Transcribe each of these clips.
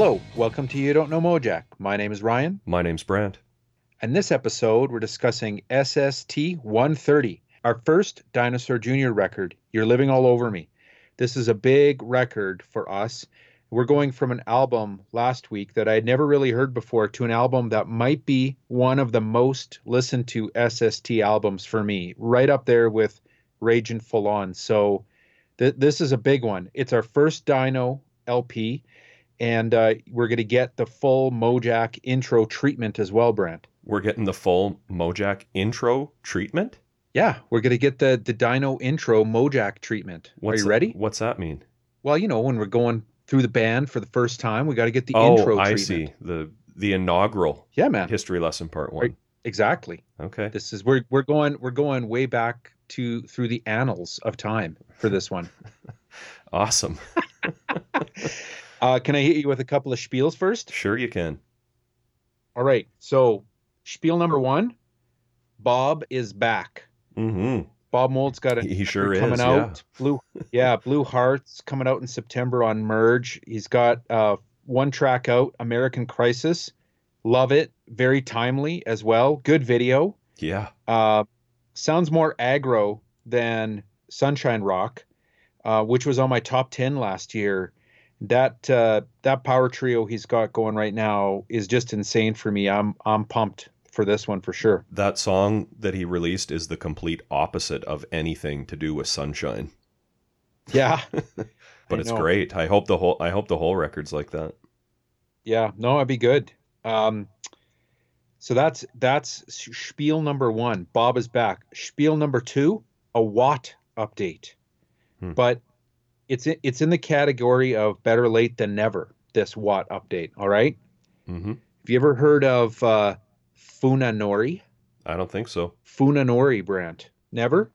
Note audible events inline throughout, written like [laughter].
Hello, welcome to You Don't Know Mojack. My name is Ryan, My name's Brant. and this episode we're discussing SST 130, our first Dinosaur Jr. record, You're Living All Over Me. This is a big record for us. We're going from an album last week that I had never really heard before to an album that might be one of the most listened to SST albums for me, right up there with Rage and Full On. So th- this is a big one. It's our first Dino LP, and uh, we're going to get the full Mojack intro treatment as well, Brent. We're getting the full Mojack intro treatment. Yeah, we're going to get the the Dino intro Mojack treatment. What's Are you that- ready? What's that mean? Well, you know, when we're going through the band for the first time, we got to get the oh, intro Oh, I see. The the inaugural Yeah, man. history lesson part one. Right. Exactly. Okay. This is we're we're going we're going way back to through the annals of time for this one. [laughs] Awesome. [laughs] Uh, can I hit you with a couple of spiels first? Sure you can. All right. So, spiel number one: Bob is back. Mm-hmm. Bob Mould's got a He, sure coming is. out. Blue, yeah, Blue Hearts coming out in September on Merge. He's got uh, one track out, American Crisis. Love it. Very timely as well. Good video. Yeah. Uh, sounds more aggro than Sunshine Rock, uh, which was on my top ten last year. That uh, that power trio he's got going right now is just insane for me. I'm I'm pumped for this one for sure. That song that he released is the complete opposite of anything to do with sunshine. Yeah, [laughs] But I it's know. great. I hope the whole I hope the whole record's like that. Yeah, no, I'd be good. Um, so that's that's spiel number one. Bob is back. Spiel number two, a Watt update, Hmm. but it's in, it's in the category of better late than never. This Watt update. All right. Mm-hmm. Have you ever heard of uh, Funanori? I don't think so. Funanori, Brant? Never.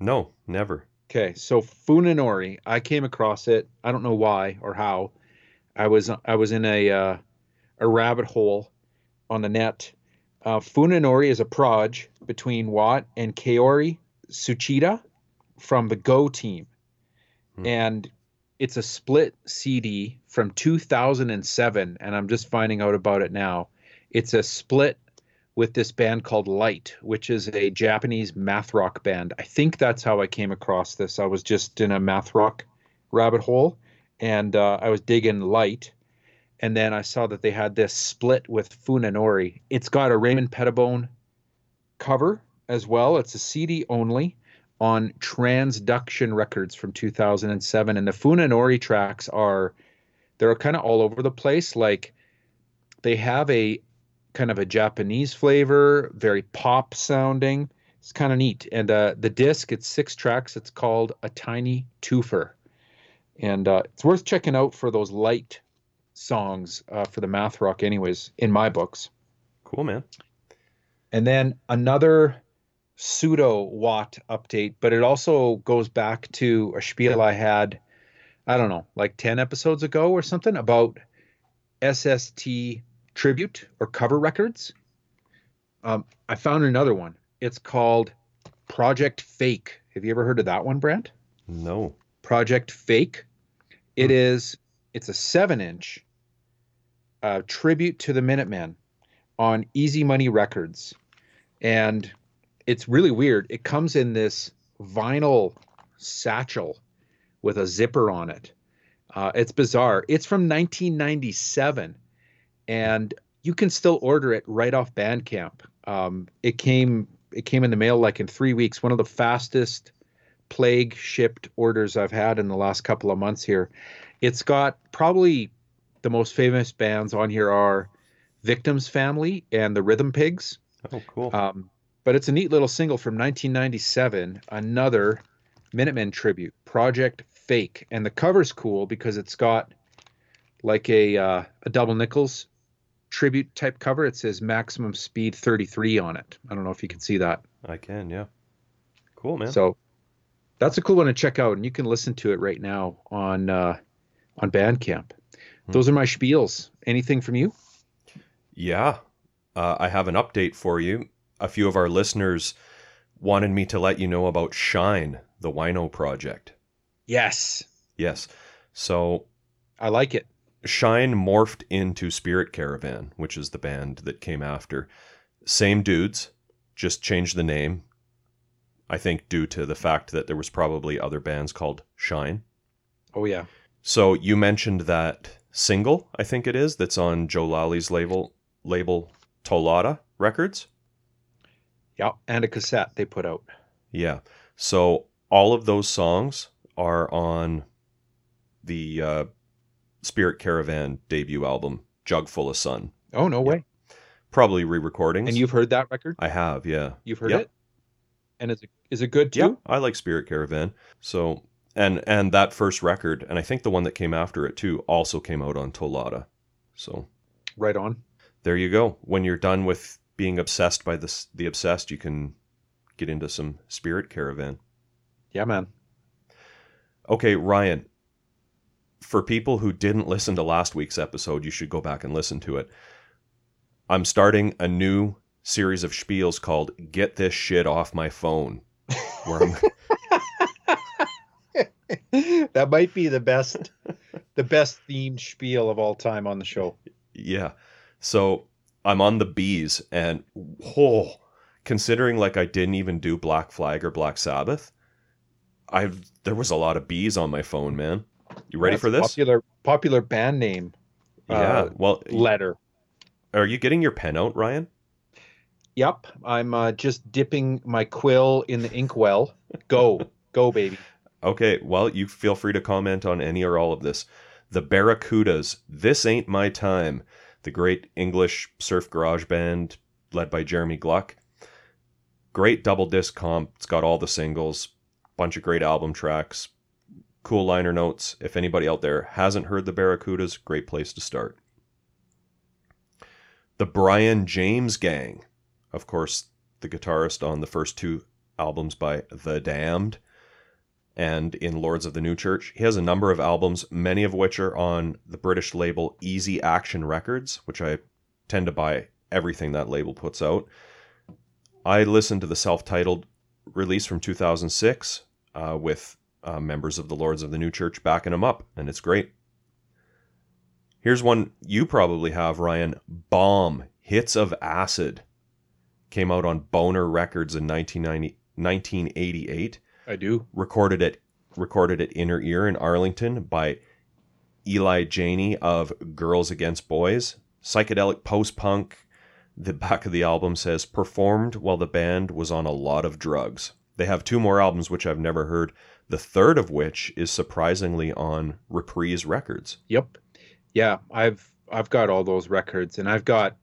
No, never. Okay, so Funanori, I came across it. I don't know why or how. I was I was in a uh, a rabbit hole on the net. Uh, Funanori is a proj between Watt and Kaori Tsuchida from the Go team, Hmm. and it's a split CD from 2007, and I'm just finding out about it now. It's a split with this band called Lite, which is a Japanese math rock band. I think that's how I came across this. I was just in a math rock rabbit hole and uh, I was digging Lite. And then I saw that they had this split with Funanori. It's got a Raymond Pettibon cover as well. It's a CD only on Transduction Records from 2007. And the Funanori tracks are, they're kind of all over the place. Like they have a kind of a Japanese flavor, very pop sounding. It's kind of neat. And uh, the disc, it's six tracks. It's called A Tiny Twofer. And uh, it's worth checking out for those light songs uh, for the math rock, anyways, in my books. Cool, man. And then another pseudo Watt update, but it also goes back to a spiel I had, I don't know, like 10 episodes ago or something about SST tribute or cover records. Um, I found another one. It's called Project Fake. Have you ever heard of that one, Brent? No. Project Fake. It is. It's a seven-inch uh, tribute to the Minutemen on Easy Money Records, and it's really weird. It comes in this vinyl satchel with a zipper on it. Uh, it's bizarre. It's from 1997, and you can still order it right off Bandcamp. Um, it came. It came in the mail like in three weeks. One of the fastest plague shipped orders I've had in the last couple of months here. It's got probably the most famous bands on here are Victims Family and the Rhythm Pigs. Oh, cool. Um, but it's a neat little single from 1997, another Minutemen tribute, Project Fake. And the cover's cool because it's got like a uh, a double nickels tribute type cover. It says maximum speed 33 on it. I don't know if you can see that. I can, yeah. Cool, man. So that's a cool one to check out, and you can listen to it right now on uh, on Bandcamp. Hmm. Those are my spiels. Anything from you? Yeah. Uh, I have an update for you. A few of our listeners wanted me to let you know about Shine, the Wino project. Yes, Yes. So I like it. Shine morphed into Spirit Caravan, which is the band that came after. Same dudes, just changed the name. I think due to the fact that there was probably other bands called Shine. Oh yeah. So you mentioned that single, I think it is, that's on Joe Lally label label Tolotta Records. Yeah, and a cassette they put out. Yeah. So all of those songs are on the uh, Spirit Caravan debut album, Jug Full of Sun. Oh no way! Probably re-recordings. And you've heard that record? I have, yeah. You've heard Yep. it? And is it is it good too? Yeah, I like Spirit Caravan. So and and that first record, and I think the one that came after it too, also came out on Tolotta. So Right on. there you go. When you're done with being obsessed by this, the obsessed, you can get into some Spirit Caravan. Yeah, man. Okay, Ryan. For people who didn't listen to last week's episode, you should go back and listen to it. I'm starting a new series of spiels called "Get This Shit Off My Phone," where I'm [laughs] [laughs] that might be the best the best themed spiel of all time on the show. Yeah. So I'm on the bees and oh, considering like I didn't even do Black Flag or Black Sabbath, I there was a lot of bees on my phone, man. You ready That's for this? Popular popular band name yeah. uh, well, letter. are you getting your pen out, Ryan? Yep. I'm uh, just dipping my quill in the inkwell. Go. [laughs] Go, baby. Okay, well, you feel free to comment on any or all of this. The Barracudas, This Ain't My Time, the great English surf garage band led by Jeremy Gluck. Great double disc comp. It's got all the singles, bunch of great album tracks, cool liner notes. If anybody out there hasn't heard the Barracudas, great place to start. The Brian James Gang, of course, the guitarist on the first two albums by The Damned and in Lords of the New Church. He has a number of albums, many of which are on the British label Easy Action Records, which I tend to buy everything that label puts out. I listened to the self titled release from 2006 uh, with uh, members of the Lords of the New Church backing him up, and it's great. Here's one you probably have, Ryan Bomb Hits of Acid. Came out on Boner Records in 1990, 1988 I do. recorded at recorded at Inner Ear in Arlington by Eli Janney of Girls Against Boys. Psychedelic post punk. The back of the album says performed while the band was on a lot of drugs. They have two more albums which I've never heard. The third of which is surprisingly on Reprise Records. Yep. Yeah, I've I've got all those records and I've got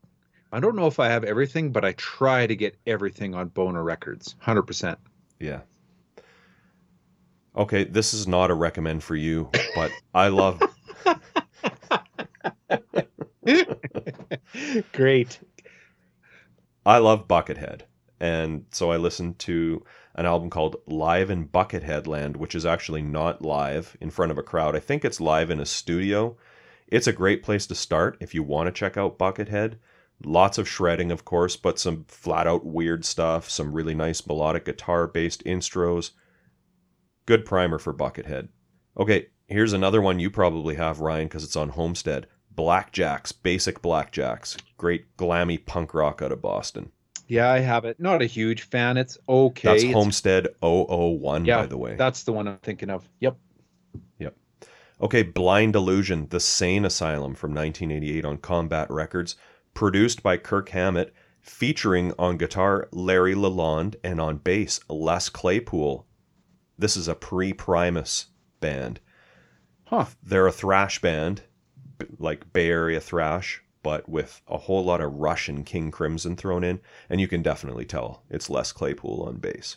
I don't know if I have everything, but I try to get everything on Boner Records. 100%. Yeah. Okay, this is not a recommend for you, but I love [laughs] Great. I love Buckethead. And so I listened to an album called Live in Buckethead Land, which is actually not live in front of a crowd. I think it's live in a studio. It's a great place to start if you want to check out Buckethead. Lots of shredding, of course, but some flat out weird stuff, some really nice melodic guitar based intros. Good primer for Buckethead. Okay, here's another one you probably have, Ryan, because it's on Homestead. Blackjacks, basic Blackjacks. Great glammy punk rock out of Boston. Yeah, I have it. Not a huge fan. It's okay. That's It's- Homestead 001, Yeah, by the way. That's the one I'm thinking of. Yep. Yep. Okay, Blind Illusion, The Sane Asylum from 1988 on Combat Records, produced by Kirk Hammett, featuring on guitar Larry Lalonde and on bass Les Claypool. This is a pre Primus band. Huh. They're a thrash band, like Bay Area thrash, but with a whole lot of Russian King Crimson thrown in, and you can definitely tell it's Les Claypool on bass.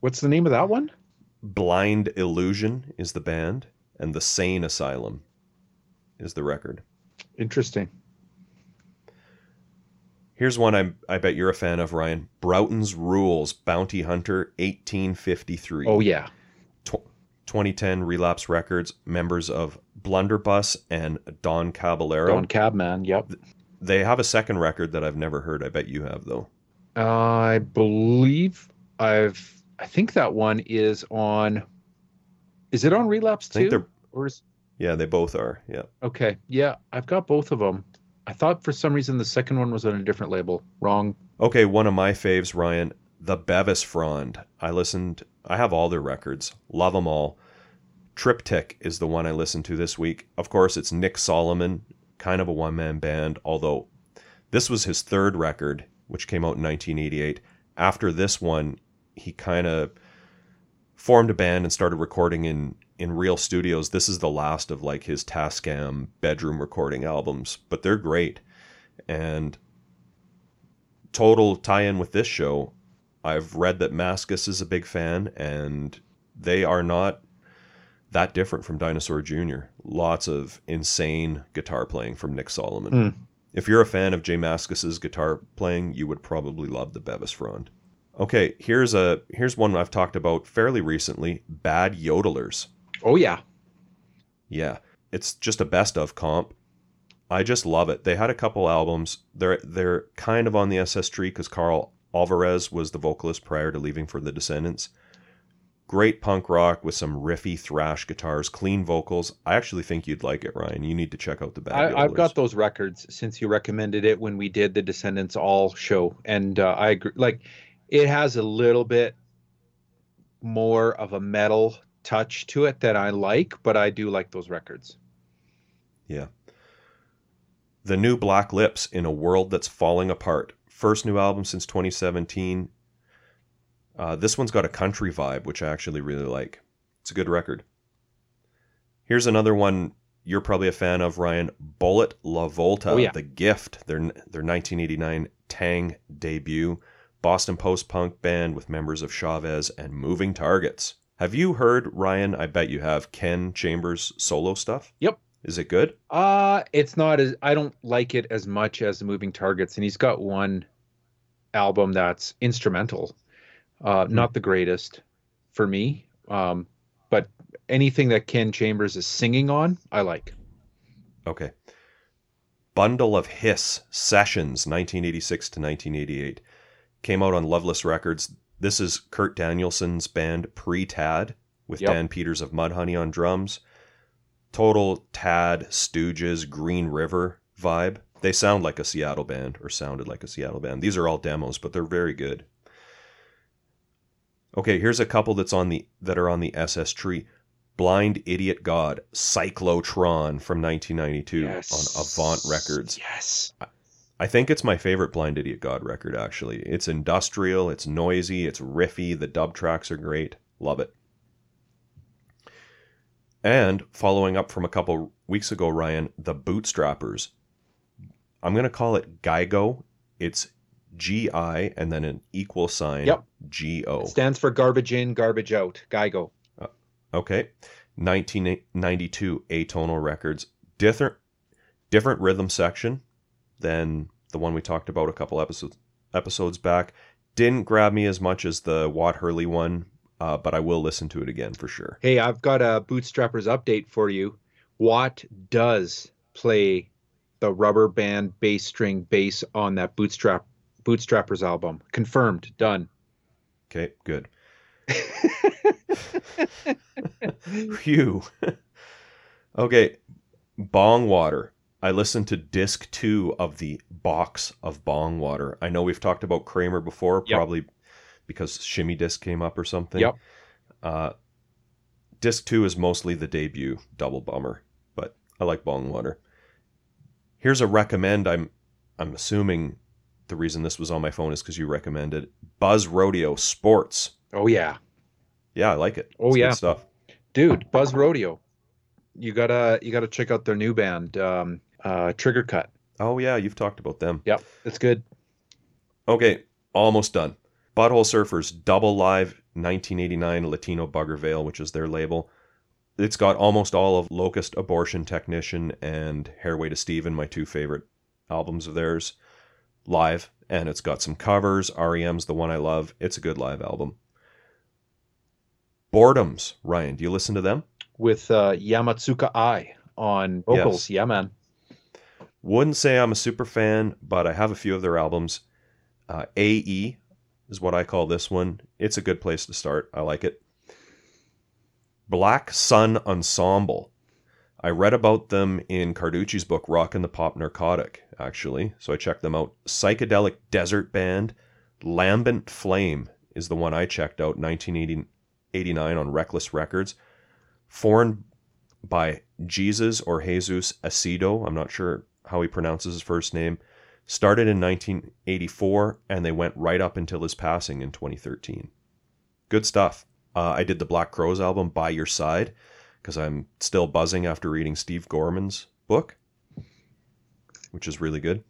What's the name of that one? Blind Illusion is the band, and The Sane Asylum is the record. Interesting. Here's one I, I bet you're a fan of, Ryan. Broughton's Rules, Bounty Hunter, 1853. Oh yeah. Tw- 2010 Relapse Records, members of Blunderbuss and Don Caballero. Don Cabman. Yep. They have a second record that I've never heard. I bet you have, though. I believe I've. I think that one is on. Is it on Relapse too? Or is Yeah, they both are. Yeah. Okay. Yeah, I've got both of them. I thought for some reason the second one was on a different label. Wrong. Okay, one of my faves, Ryan, the Bevis Frond. I listened. I have all their records. Love them all. Triptych is the one I listened to this week. Of course, it's Nick Saloman, kind of a one man band, although this was his third record, which came out in 1988. After this one, he kind of formed a band and started recording in in real studios. This is the last of like his Tascam bedroom recording albums, but they're great. And total tie-in with this show, I've read that Mascis is a big fan and they are not that different from Dinosaur Jr. Lots of insane guitar playing from Nick Saloman. Mm. If you're a fan of Jay Mascis's guitar playing, you would probably love the Bevis Frond. Okay, here's a here's one I've talked about fairly recently, Bad Yodelers. Oh yeah. Yeah, it's just a best of comp. I just love it. They had a couple albums. They're they're kind of on the SS tree because Karl Alvarez was the vocalist prior to leaving for the Descendents. Great punk rock with some riffy thrash guitars, clean vocals. I actually think you'd like it, Ryan. You need to check out the band. I, I've got those records since you recommended it when we did the Descendents All show, and uh, I agree. Like, it has a little bit more of a metal touch to it that I like, but I do like those records. Yeah. The new Black Lips in a world that's falling apart. First new album since 2017. Uh, this one's got a country vibe, which I actually really like. It's a good record. Here's another one you're probably a fan of, Ryan. Bullet La Volta, Oh, yeah. The Gift, their their 1989 Tang debut, Boston post punk band with members of Chavez and Moving Targets. Have you heard Ryan? I bet you have Ken Chambers solo stuff. Yep. Is it good? Uh it's not as I don't like it as much as the Moving Targets, and he's got one album that's instrumental. Uh, Hmm. not the greatest for me, um, but anything that Ken Chambers is singing on, I like. Okay. Bundle of Hiss Sessions, 1986 to 1988. Came out on Loveless Records. This is Kurt Danielson's band Pre Tad with Yep. Dan Peters of Mudhoney on drums. Total Tad, Stooges, Green River vibe. They sound like a Seattle band, or sounded like a Seattle band. These are all demos, but they're very good. Okay, here's a couple that's on the that are on the SS tree. Blind Idiot God, Cyclotron from 1992 on Avant Records. Yes. I think it's my favorite Blind Idiot God record, actually. It's industrial, it's noisy, it's riffy, the dub tracks are great. Love it. And following up from a couple weeks ago, Ryan, the Bootstrappers. I'm going to call it Geigo. It's G I and then an equal sign Yep. G O. Stands for garbage in, garbage out. Geigo. Uh, okay. 1992 atonal records. Different different rhythm section than the one we talked about a couple episodes episodes back. Didn't grab me as much as the Watt Hurley one, uh, but I will listen to it again for sure. Hey, I've got a Bootstrappers update for you. Watt does play the rubber band bass string bass on that Bootstrap Bootstrappers album. Confirmed. Done. Okay, good. [laughs] [laughs] Phew. [laughs] okay, Bong Water. I listened to disc two of the box of Bong Water. I know we've talked about Kramer before, Yep. probably because Shimmy Disc came up or something. Yep. Uh, disc two is mostly the debut double bummer, but I like Bong Water. Here's a recommend. I'm I'm assuming the reason this was on my phone is because you recommended Buzz Rodeo Sports. Oh yeah. Yeah, I like it. Oh, It's good yeah. stuff. Dude, Buzz Rodeo. You gotta you gotta check out their new band, um, uh, Trigger Cut. Oh yeah, you've talked about them. Yep, it's good. Okay, almost done. Butthole Surfers Double Live 1989 Latino Bugger Veil, which is their label. It's got almost all of Locust Abortion Technician and Hairway to Steven, my two favorite albums of theirs, live. And it's got some covers. REM's the one I love. It's a good live album. Boredoms, Ryan, do you listen to them? With uh, Yamatsuka Eye on vocals. Yeah, man. Wouldn't say I'm a super fan, but I have a few of their albums. Uh, AE is what I call this one. It's a good place to start. I like it. Black Sun Ensemble. I read about them in Carducci's book Rock and the Pop Narcotic, actually. So I checked them out. Psychedelic Desert Band, Lambent Flame is the one I checked out, 1989 on Reckless Records. Formed by Jesus or Jesus Acedo, I'm not sure how he pronounces his first name. Started in 1984 and they went right up until his passing in 2013. Good stuff. Uh, I did the Black Crowes album By Your Side because I'm still buzzing after reading Steve Gorman's book, which is really good.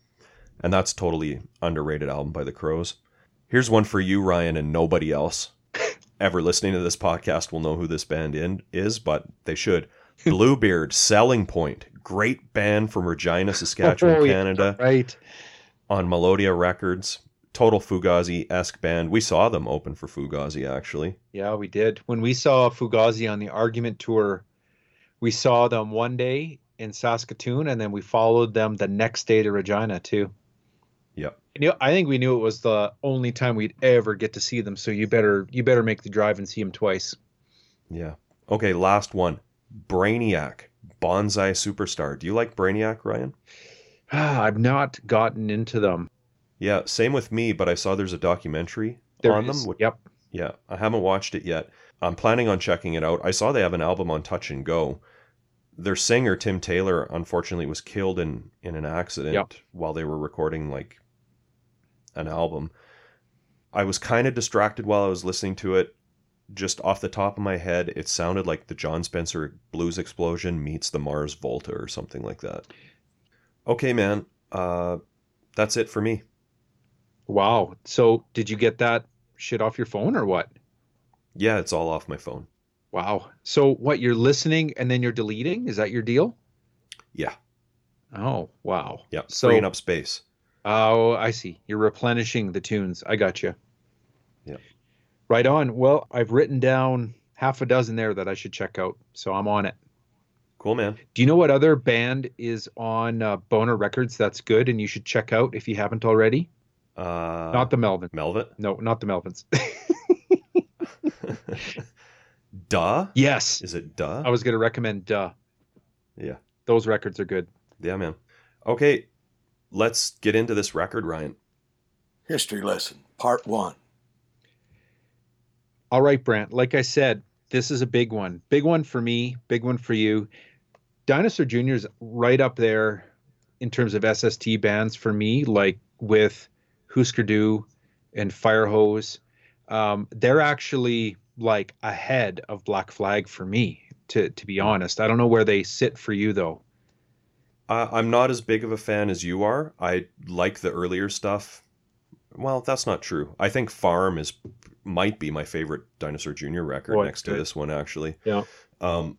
And that's totally underrated album by the Crows. Here's one for you, Ryan, and nobody else [laughs] ever listening to this podcast will know who this band in, is, but they should. [laughs] Bluebeard, Selling Point, great band from Regina, Saskatchewan, oh, Canada. Right. On Melodia Records. Total Fugazi esque band. We saw them open for Fugazi, actually. Yeah, we did. When we saw Fugazi on the Argument Tour, we saw them one day in Saskatoon, and then we followed them the next day to Regina, too. Know, I think we knew it was the only time we'd ever get to see them. So you better you better make the drive and see them twice. Yeah. Okay. Last one. Brainiac, Bonsai Superstar. Do you like Brainiac, Ryan? [sighs] I've not gotten into them. Yeah, same with me. But I saw there's a documentary there on is. them. Yep. Yeah, I haven't watched it yet. I'm planning on checking it out. I saw they have an album on Touch and Go. Their singer Tim Taylor unfortunately was killed in in an accident yep. while they were recording like an album. I was kind of distracted while I was listening to it. Just off the top of my head, it sounded like the Jon Spencer Blues Explosion meets the Mars Volta or something like that. Okay, man. Uh, that's it for me. Wow. So, did you get that shit off your phone or what? Yeah, it's all off my phone. Wow. So, what you're listening and then you're deleting? Is that your deal? Yeah. Oh, wow. Yeah. So, freeing up space. Oh, I see. You're replenishing the tunes. I got you. Yeah. Right on. Well, I've written down half a dozen there that I should check out, so I'm on it. Cool, man. Do you know what other band is on uh, Boner Records that's good and you should check out if you haven't already? Uh, not the Melvin. Melvin? No, not the Melvins. [laughs] duh? Yes. Is it Duh? I was going to recommend Duh. Yeah. Those records are good. Yeah, man. Okay, let's get into this record, Ryan. History lesson, part one. All right, Brant. Like I said, this is a big one. Big one for me, big one for you. Dinosaur Jr. is right up there in terms of SST bands for me, like with Husker Du and Firehose. Um, they're actually like ahead of Black Flag for me, to to be honest. I don't know where they sit for you though. I'm not as big of a fan as you are. I like the earlier stuff. Well, that's not true. I think Farm is might be my favorite Dinosaur Jr. record Boy, next to this one actually. Yeah. Um,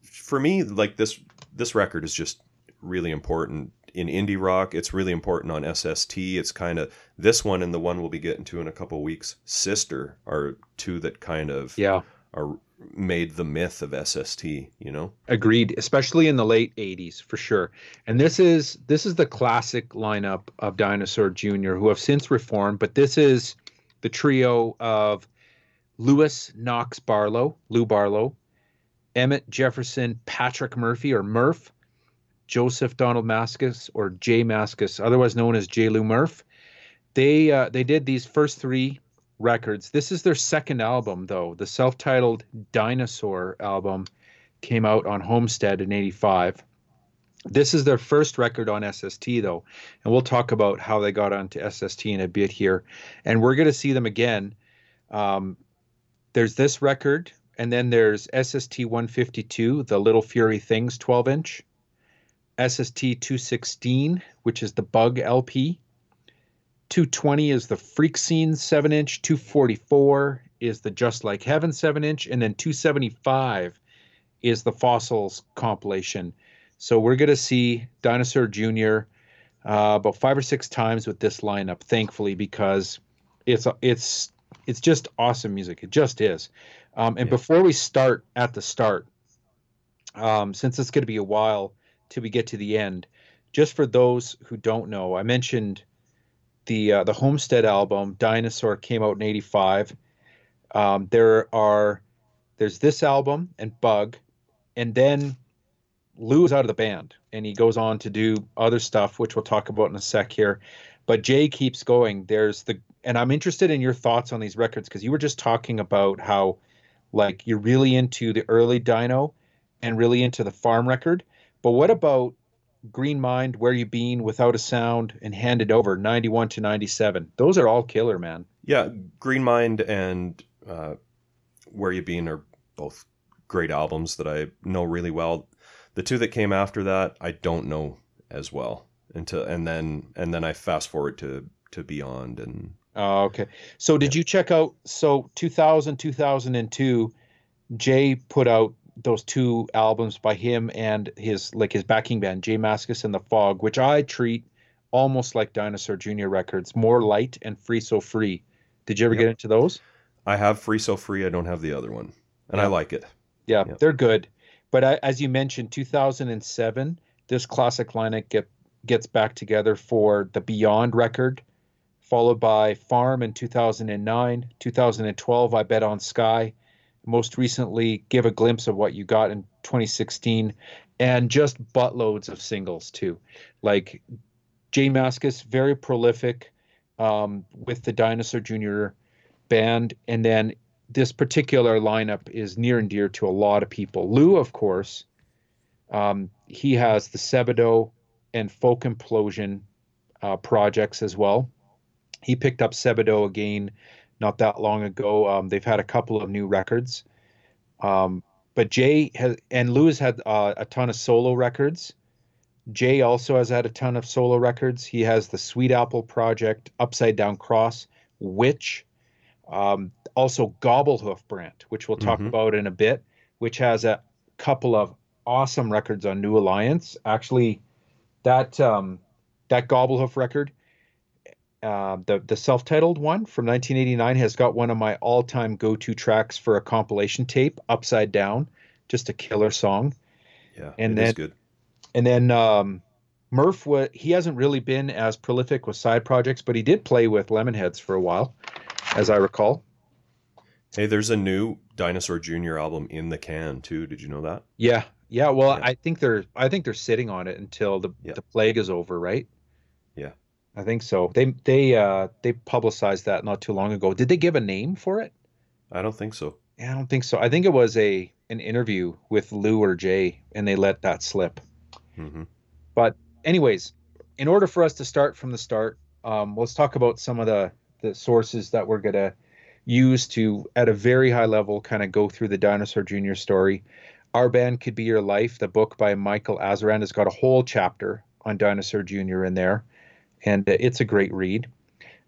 for me, like this this record is just really important in indie rock. It's really important on SST. It's kind of this one and the one we'll be getting to in a couple weeks. Sister are two that kind of yeah are made the myth of SST, you know? Agreed, especially in the late 80s for sure. And this is this is the classic lineup of Dinosaur Jr. who have since reformed, but this is the trio of Lewis Knox Barlow, Lou Barlow, Emmett Jefferson, Patrick Murphy or Murph, Joseph Donald Mascis or J Mascis, otherwise known as J Lou Murph. They uh, they did these first three records. This is their second album, though. The self titled Dinosaur album came out on Homestead in 85. This is their first record on SST, though. And we'll talk about how they got onto SST in a bit here. And we're going to see them again. Um, there's this record, and then there's SST 152, the Little Fury Things 12 inch, SST 216, which is the Bug LP, 220 is the Freak Scene 7 inch, 244 is the Just Like Heaven 7 inch, and then 275 is the Fossils compilation. So we're going to see Dinosaur Jr. Uh, about five or six times with this lineup, thankfully, because it's it's it's just awesome music. It just is. Um, and yeah. before we start at the start, um, since it's going to be a while till we get to the end, just for those who don't know, I mentioned the uh, the Homestead album Dinosaur came out in '85. Um, there are there's this album and Bug, and then Lou is out of the band and he goes on to do other stuff, which we'll talk about in a sec here. But Jay keeps going. There's the, and I'm interested in your thoughts on these records because you were just talking about how, like, you're really into the early Dino and really into the farm record. But what about Green Mind, Where You Been, Without a Sound, and Handed Over, 91 to 97? Those are all killer, man. Yeah, Green Mind and uh, Where You Been are both great albums that I know really well. The two that came after that, I don't know as well. Until and then and then I fast forward to to Beyond and Oh, okay. So did you check out so 2000 2002 Jay put out those two albums by him and his like his backing band J Mascis and the Fog, which I treat almost like Dinosaur Jr. records, more light and free so free. Did you ever Yep. get into those? I have Free So Free. I don't have the other one, and I like it. Yeah, they're good. But I, as you mentioned, 2007, this classic lineup get, gets back together for the Beyond record, followed by Farm in 2009, 2012, I Bet on Sky. Most recently, Give a Glimpse of What You Got in 2016, and just buttloads of singles too. Like Jay Mascis, very prolific um, with the Dinosaur Jr. band, and then this particular lineup is near and dear to a lot of people. Lou, of course, um, he has the Sebadoh and Folk Implosion uh, projects as well. He picked up Sebadoh again not that long ago. Um, they've had a couple of new records. Um, but Jay has, and has had uh, a ton of solo records. Jay also has had a ton of solo records. He has the Sweet Apple Project, Upside Down Cross, Witch, um, also Gobblehoof Brand, which we'll talk Mhm. about in a bit, which has a couple of awesome records on New Alliance. Actually, that um, that Gobblehoof record, uh, the the self-titled one from 1989, has got one of my all-time go-to tracks for a compilation tape, Upside Down, just a killer song. Yeah, And then- good. And then um, Murph, wa he hasn't really been as prolific with side projects, but he did play with Lemonheads for a while, as I recall. Hey, there's a new Dinosaur Jr. album in the can too. Did you know that? Yeah, yeah. Well, Yeah. I think they're I think they're sitting on it until the Yeah. the plague is over, right? Yeah. I think so. They they uh they publicized that not too long ago. Did they give a name for it? I don't think so. Yeah, I don't think so. I think it was a an interview with Lou or Jay, and they let that slip. hmm anyways, in order for us to start from the start, um, let's talk about some of the the sources that we're gonna use to, at a very high level, kind of go through the Dinosaur Jr. story. Our band could be your life. The book by Michael Azerrad has got a whole chapter on Dinosaur Jr. in there, and uh, it's a great read.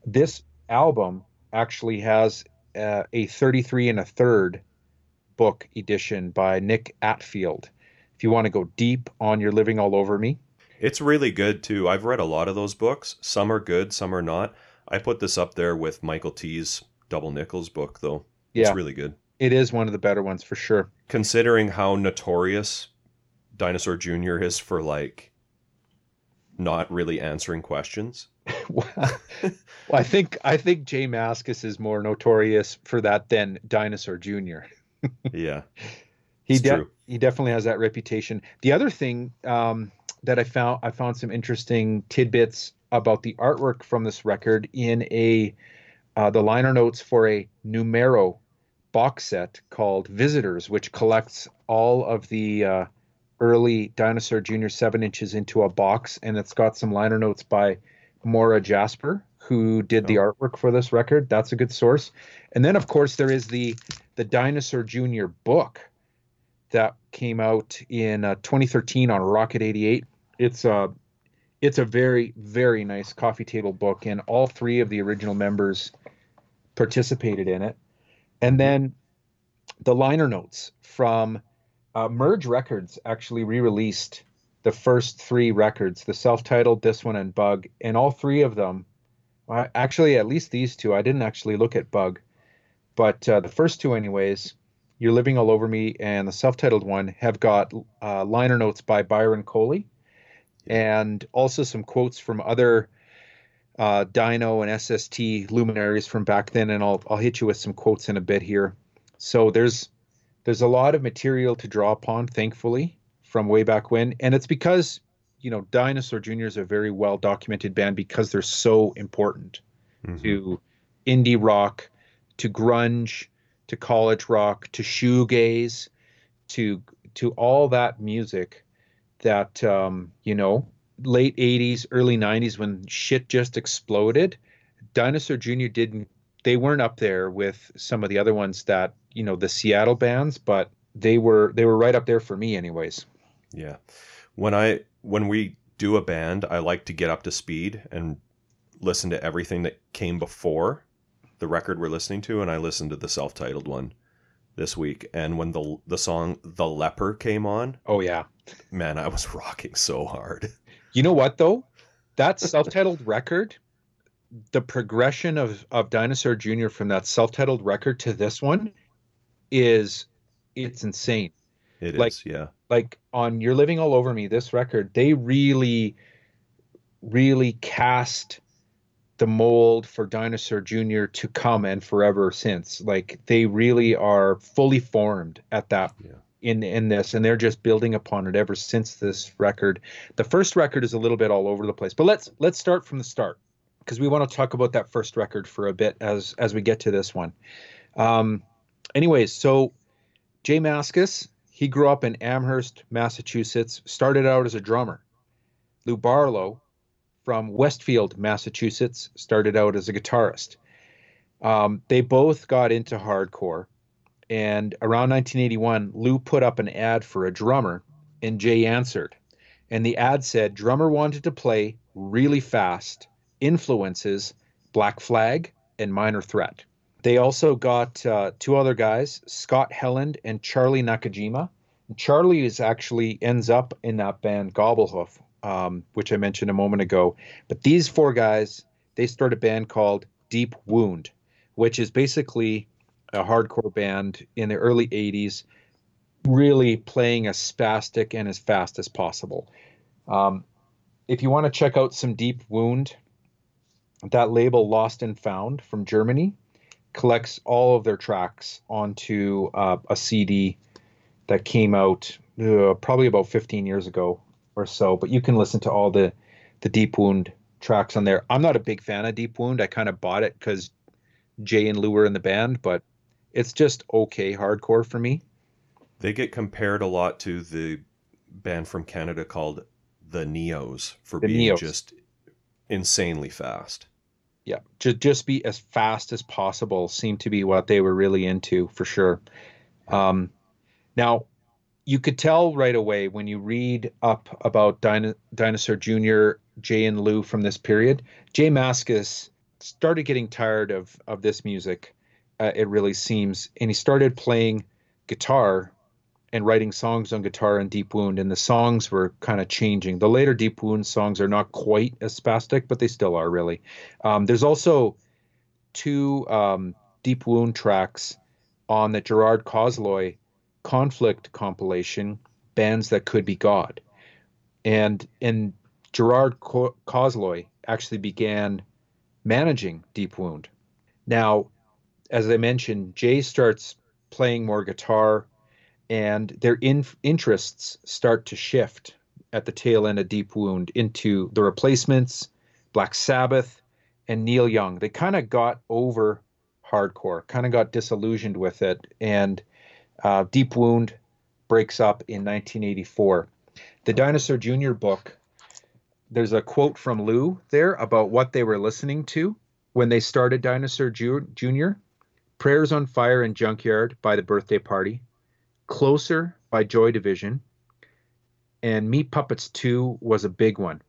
This album actually has uh, a 33 and a third book edition by Nick Attfield. If you want to go deep on You're Living All Over Me, It's really good too. I've read a lot of those books. Some are good, some are not. I put this up there with Michael T's Double Nickels book, though. Yeah. It's really good. It is one of the better ones for sure. Considering how notorious Dinosaur Jr. is for like not really answering questions. [laughs] well, I think I think Jay Mascis is more notorious for that than Dinosaur Jr. [laughs] Yeah. He de- he definitely has that reputation. The other thing um, that I found I found some interesting tidbits about the artwork from this record in a uh, the liner notes for a numero box set called Visitors, which collects all of the uh, early Dinosaur Jr. seven inches into a box, and it's got some liner notes by Maura Jasper, who did the artwork for this record. That's a good source. And then, of course, there is the the Dinosaur Jr. book that came out in uh, 2013 on Rocket 88. It's a it's a very very nice coffee table book, and all three of the original members participated in it. And then the liner notes from uh, Merge Records actually re-released the first three records, the self-titled, this one, and Bug, and all three of them. Actually, at least these two. I didn't actually look at Bug, but uh, the first two, anyways. You're Living All Over Me and the self titled one have got uh, liner notes by Byron Coley and also some quotes from other uh, Dino and SST luminaries from back then. And I'll, I'll hit you with some quotes in a bit here. So there's there's a lot of material to draw upon, thankfully, from way back when, and it's because you know Dinosaur Jr. is a very well documented band because they're so important mm-hmm. to indie rock, to grunge, to college rock, to shoegaze, to to all that music that um, you know late 80s early 90s when shit just exploded dinosaur jr didn't they weren't up there with some of the other ones that you know the seattle bands but they were they were right up there for me anyways. Yeah. When i when we do a band i like to get up to speed and listen to everything that came before the record we're listening to and i listened to the self-titled one this week. And when the the song the leper came on oh yeah. man i was rocking so hard. You know what though? That self-titled record the progression of of dinosaur jr from that self-titled record to this one is it's insane It like, is, yeah like on you're living all over me this record they really really cast the mold for Dinosaur Jr. to come and forever since. Like they really are fully formed at that yeah. in in this, and they're just building upon it ever since this record. The first record is a little bit all over the place, but let's let's start from the start because we want to talk about that first record for a bit as as we get to this one. Um, anyways, so Jay Mascis, he grew up in Amherst, Massachusetts. Started out as a drummer. Lou Barlow from Westfield, Massachusetts, started out as a guitarist. Um, they both got into hardcore. And around 1981, Lou put up an ad for a drummer, and Jay answered. And the ad said, drummer wanted to play really fast, influences Black Flag and Minor Threat. They also got uh, two other guys, Scott Helland and Charlie Nakajima. Charlie is actually ends up in that band Gobblehoof, um, which I mentioned a moment ago. But these four guys, they start a band called Deep Wound, which is basically a hardcore band in the early 80s, really playing as spastic and as fast as possible. Um, if you want to check out some Deep Wound, that label Lost and Found from Germany collects all of their tracks onto uh, a CD that came out uh, probably about 15 years ago or so. But you can listen to all the the Deep Wound tracks on there. I'm not a big fan of Deep Wound. I kind of bought it because Jay and Lou were in the band, but it's just okay hardcore for me. They get compared a lot to the band from Canada called the Neos for the being Neos. just insanely fast. Yeah, just just be as fast as possible seemed to be what they were really into for sure. Um, now, you could tell right away when you read up about Dino- Dinosaur Jr., Jay and Lou from this period. J Mascis started getting tired of of this music. Uh, it really seems, and he started playing guitar and writing songs on guitar and Deep Wound, and the songs were kind of changing. The later Deep Wound songs are not quite as spastic, but they still are really. Um, there's also two um, Deep Wound tracks on the Gerard Cosloy conflict compilation, Bands That Could Be God. And and Gerard Cosloy actually began managing Deep Wound. Now, as I mentioned, Jay starts playing more guitar, and their in- interests start to shift at the tail end of Deep Wound into the replacements, Black Sabbath, and Neil Young. They kind of got over hardcore, kind of got disillusioned with it, and uh, Deep Wound breaks up in 1984. The Dinosaur Jr. book, there's a quote from Lou there about what they were listening to when they started Dinosaur Jr. Prayers on Fire and Junkyard by the Birthday Party, Closer by Joy Division, and Meat Puppets 2 was a big one.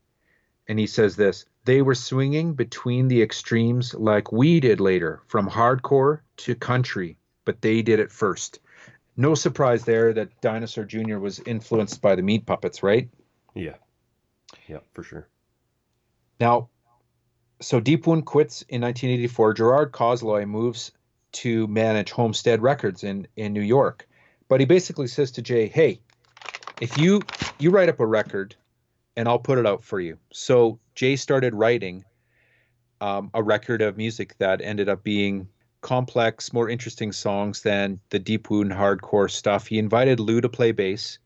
And he says this they were swinging between the extremes like we did later, from hardcore to country, but they did it first no surprise there that Dinosaur Jr. was influenced by the Meat Puppets, right? Yeah. Yeah, for sure. Now, so Deep Wound quits in 1984. Gerard Cosloy moves to manage Homestead Records in, in New York. But he basically says to Jay, hey, if you you write up a record and I'll put it out for you. So Jay started writing um, a record of music that ended up being complex, more interesting songs than the deep wound hardcore stuff. He invited Lou to play bass.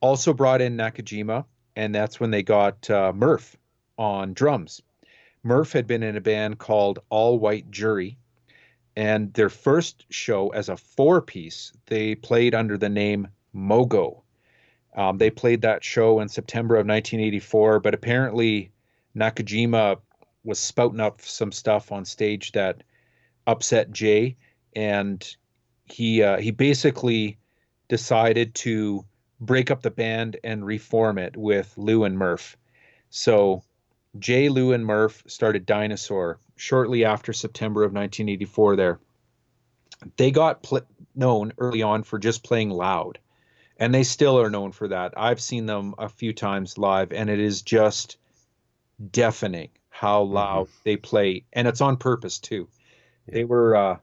Also brought in Nakajima, and that's when they got uh, Murph on drums. Murph had been in a band called All White Jury, and their first show as a four piece, they played under the name Mogo. Um, they played that show in September of 1984, but apparently Nakajima was spouting up some stuff on stage that upset Jay, and he uh, he basically decided to break up the band and reform it with Lou and Murph. So Jay, Lou, and Murph started Dinosaur shortly after September of 1984. There, they got pl- known early on for just playing loud, and they still are known for that. I've seen them a few times live, and it is just deafening how loud mm-hmm. they play, and it's on purpose too. Yeah. They were uh,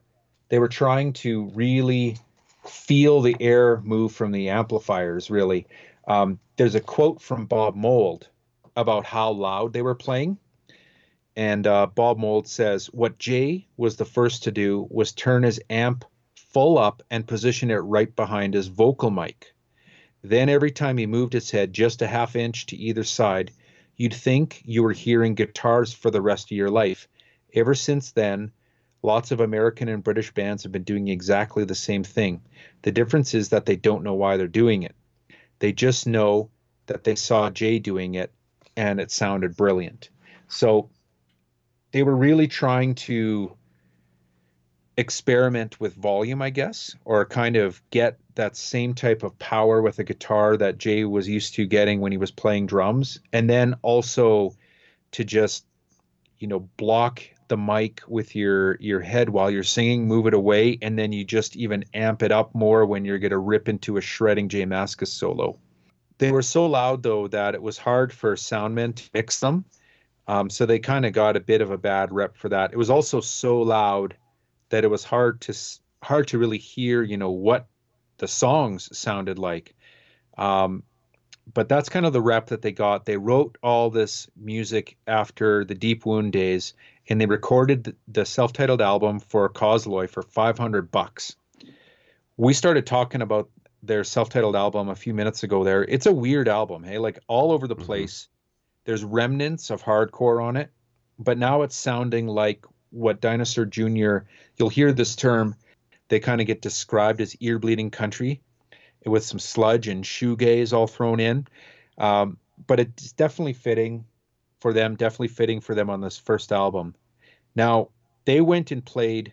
they were trying to really feel the air move from the amplifiers. Really, um, there's a quote from Bob Mould about how loud they were playing. And uh, Bob Mould says, What Jay was the first to do was turn his amp full up and position it right behind his vocal mic. Then every time he moved his head just a half inch to either side, you'd think you were hearing guitars for the rest of your life. Ever since then, lots of American and British bands have been doing exactly the same thing. The difference is that they don't know why they're doing it. They just know that they saw Jay doing it and it sounded brilliant. So they were really trying to experiment with volume, I guess, or kind of get that same type of power with a guitar that Jay was used to getting when he was playing drums. And then also to just, you know, block the mic with your your head while you're singing, move it away, and then you just even amp it up more when you're gonna rip into a shredding Jay Mascis solo. They were so loud though that it was hard for soundmen to mix them. Um, so they kind of got a bit of a bad rep for that. It was also so loud that it was hard to hard to really hear, you know, what the songs sounded like. Um, but that's kind of the rep that they got. They wrote all this music after the Deep Wound days, and they recorded the self-titled album for Cosloy for 500 bucks. We started talking about their self-titled album a few minutes ago there it's a weird album hey like all over the mm-hmm. place there's remnants of hardcore on it but now it's sounding like what dinosaur junior you'll hear this term they kind of get described as ear bleeding country with some sludge and shoegaze all thrown in um, but it's definitely fitting for them definitely fitting for them on this first album now they went and played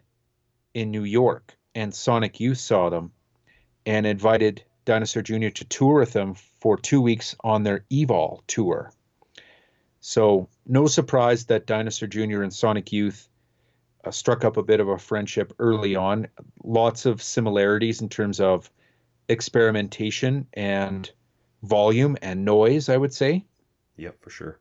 in new york and sonic youth saw them and invited Dinosaur Jr. to tour with them for two weeks on their Evol tour. So, no surprise that Dinosaur Jr. and Sonic Youth uh, struck up a bit of a friendship early on. Lots of similarities in terms of experimentation and volume and noise, I would say. Yep, for sure.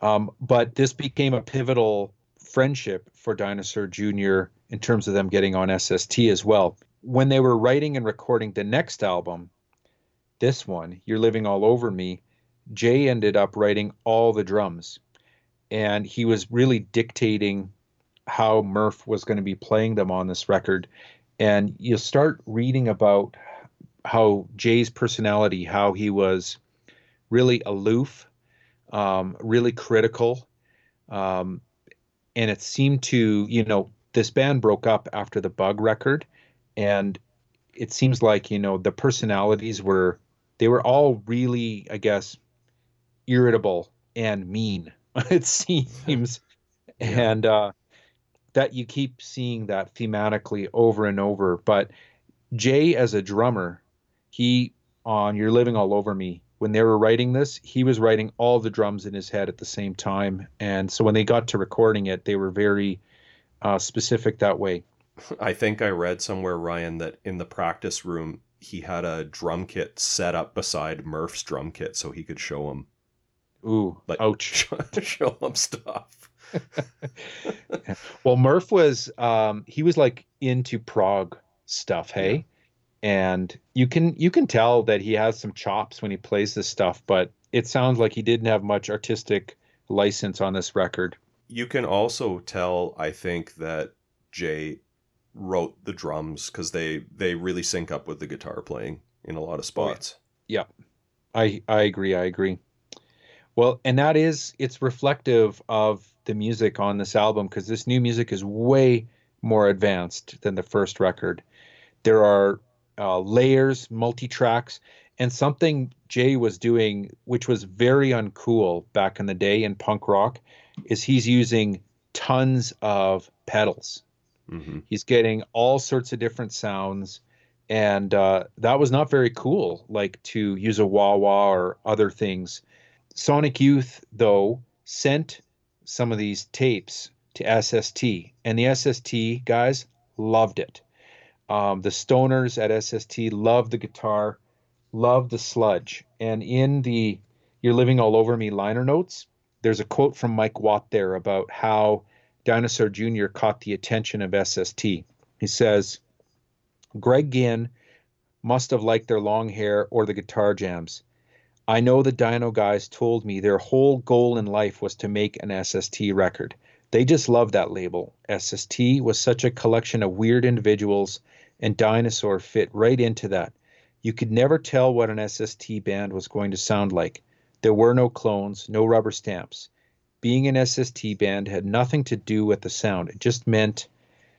Um, but this became a pivotal friendship for Dinosaur Jr. in terms of them getting on SST as well when they were writing and recording the next album, this one, You're Living All Over Me, Jay ended up writing all the drums. And he was really dictating how Murph was going to be playing them on this record. And you start reading about how Jay's personality, how he was really aloof, um, really critical. Um, and it seemed to, you know, this band broke up after the Bug record and it seems like you know the personalities were they were all really i guess irritable and mean [laughs] it seems yeah. and uh, that you keep seeing that thematically over and over but jay as a drummer he on you're living all over me when they were writing this he was writing all the drums in his head at the same time and so when they got to recording it they were very uh, specific that way I think I read somewhere, Ryan, that in the practice room he had a drum kit set up beside Murph's drum kit so he could show him. Ooh, like ouch! [laughs] To show him stuff. [laughs] well, Murph was um, he was like into prog stuff, hey, yeah. and you can you can tell that he has some chops when he plays this stuff, but it sounds like he didn't have much artistic license on this record. You can also tell, I think, that Jay wrote the drums because they they really sync up with the guitar playing in a lot of spots. Yeah. I I agree. I agree. Well, and that is it's reflective of the music on this album because this new music is way more advanced than the first record. There are uh, layers, multi tracks, and something Jay was doing, which was very uncool back in the day in punk rock, is he's using tons of pedals. hmm He's getting all sorts of different sounds, and uh, that was not very cool. Like to use a wah wah or other things. Sonic Youth, though, sent some of these tapes to SST, and the SST guys loved it. Um, the stoners at SST loved the guitar, loved the sludge. And in the You're Living All Over Me liner notes, there's a quote from Mike Watt there about how Dinosaur Jr. caught the attention of SST. He says, Greg Ginn must have liked their long hair or the guitar jams. I know the Dino guys told me their whole goal in life was to make an SST record. They just loved that label. SST was such a collection of weird individuals, and Dinosaur fit right into that. You could never tell what an SST band was going to sound like. There were no clones, no rubber stamps. Being an SST band had nothing to do with the sound. It just meant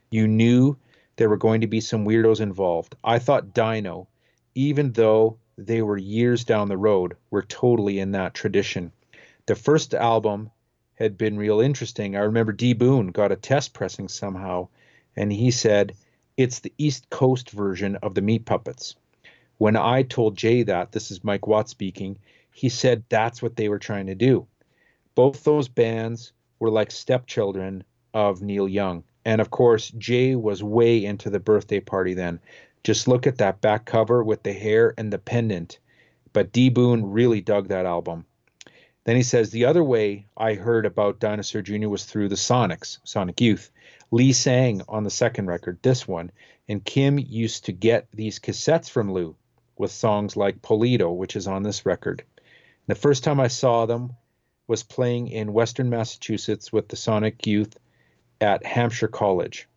you knew there were going to be some weirdos involved. I thought Dino, even though they were years down the road, were totally in that tradition. The first album had been real interesting. I remember D Boon got a test pressing somehow, and he said it's the East Coast version of the Meat Puppets. When I told Jay that, this is Mike Watt speaking, he said that's what they were trying to do. Both those bands were like stepchildren of Neil Young. And of course, Jay was way into the birthday party then. Just look at that back cover with the hair and the pendant. But D Boon really dug that album. Then he says the other way I heard about Dinosaur Jr. was through the Sonics, Sonic Youth. Lee sang on the second record, this one, and Kim used to get these cassettes from Lou with songs like Poledo, which is on this record. The first time I saw them was playing in Western Massachusetts with the Sonic Youth at Hampshire College.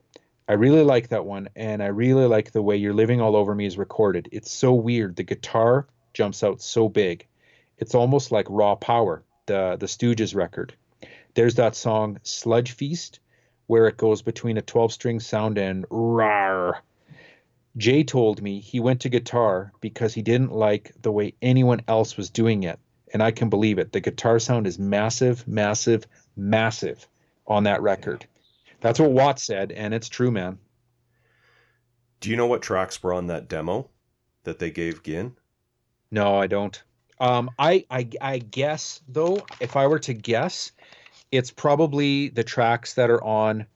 I really like that one, and I really like the way You're Living All Over Me is recorded. It's so weird. The guitar jumps out so big. It's almost like Raw Power, the, the Stooges record. There's that song Sludge Feast, where it goes between a 12 string sound and rar. Jay told me he went to guitar because he didn't like the way anyone else was doing it. And I can believe it. The guitar sound is massive, massive, massive on that record. That's what Watt said, and it's true, man. Do you know what tracks were on that demo that they gave Ginn? No, I don't. Um, I, I I guess though, if I were to guess, it's probably the tracks that are on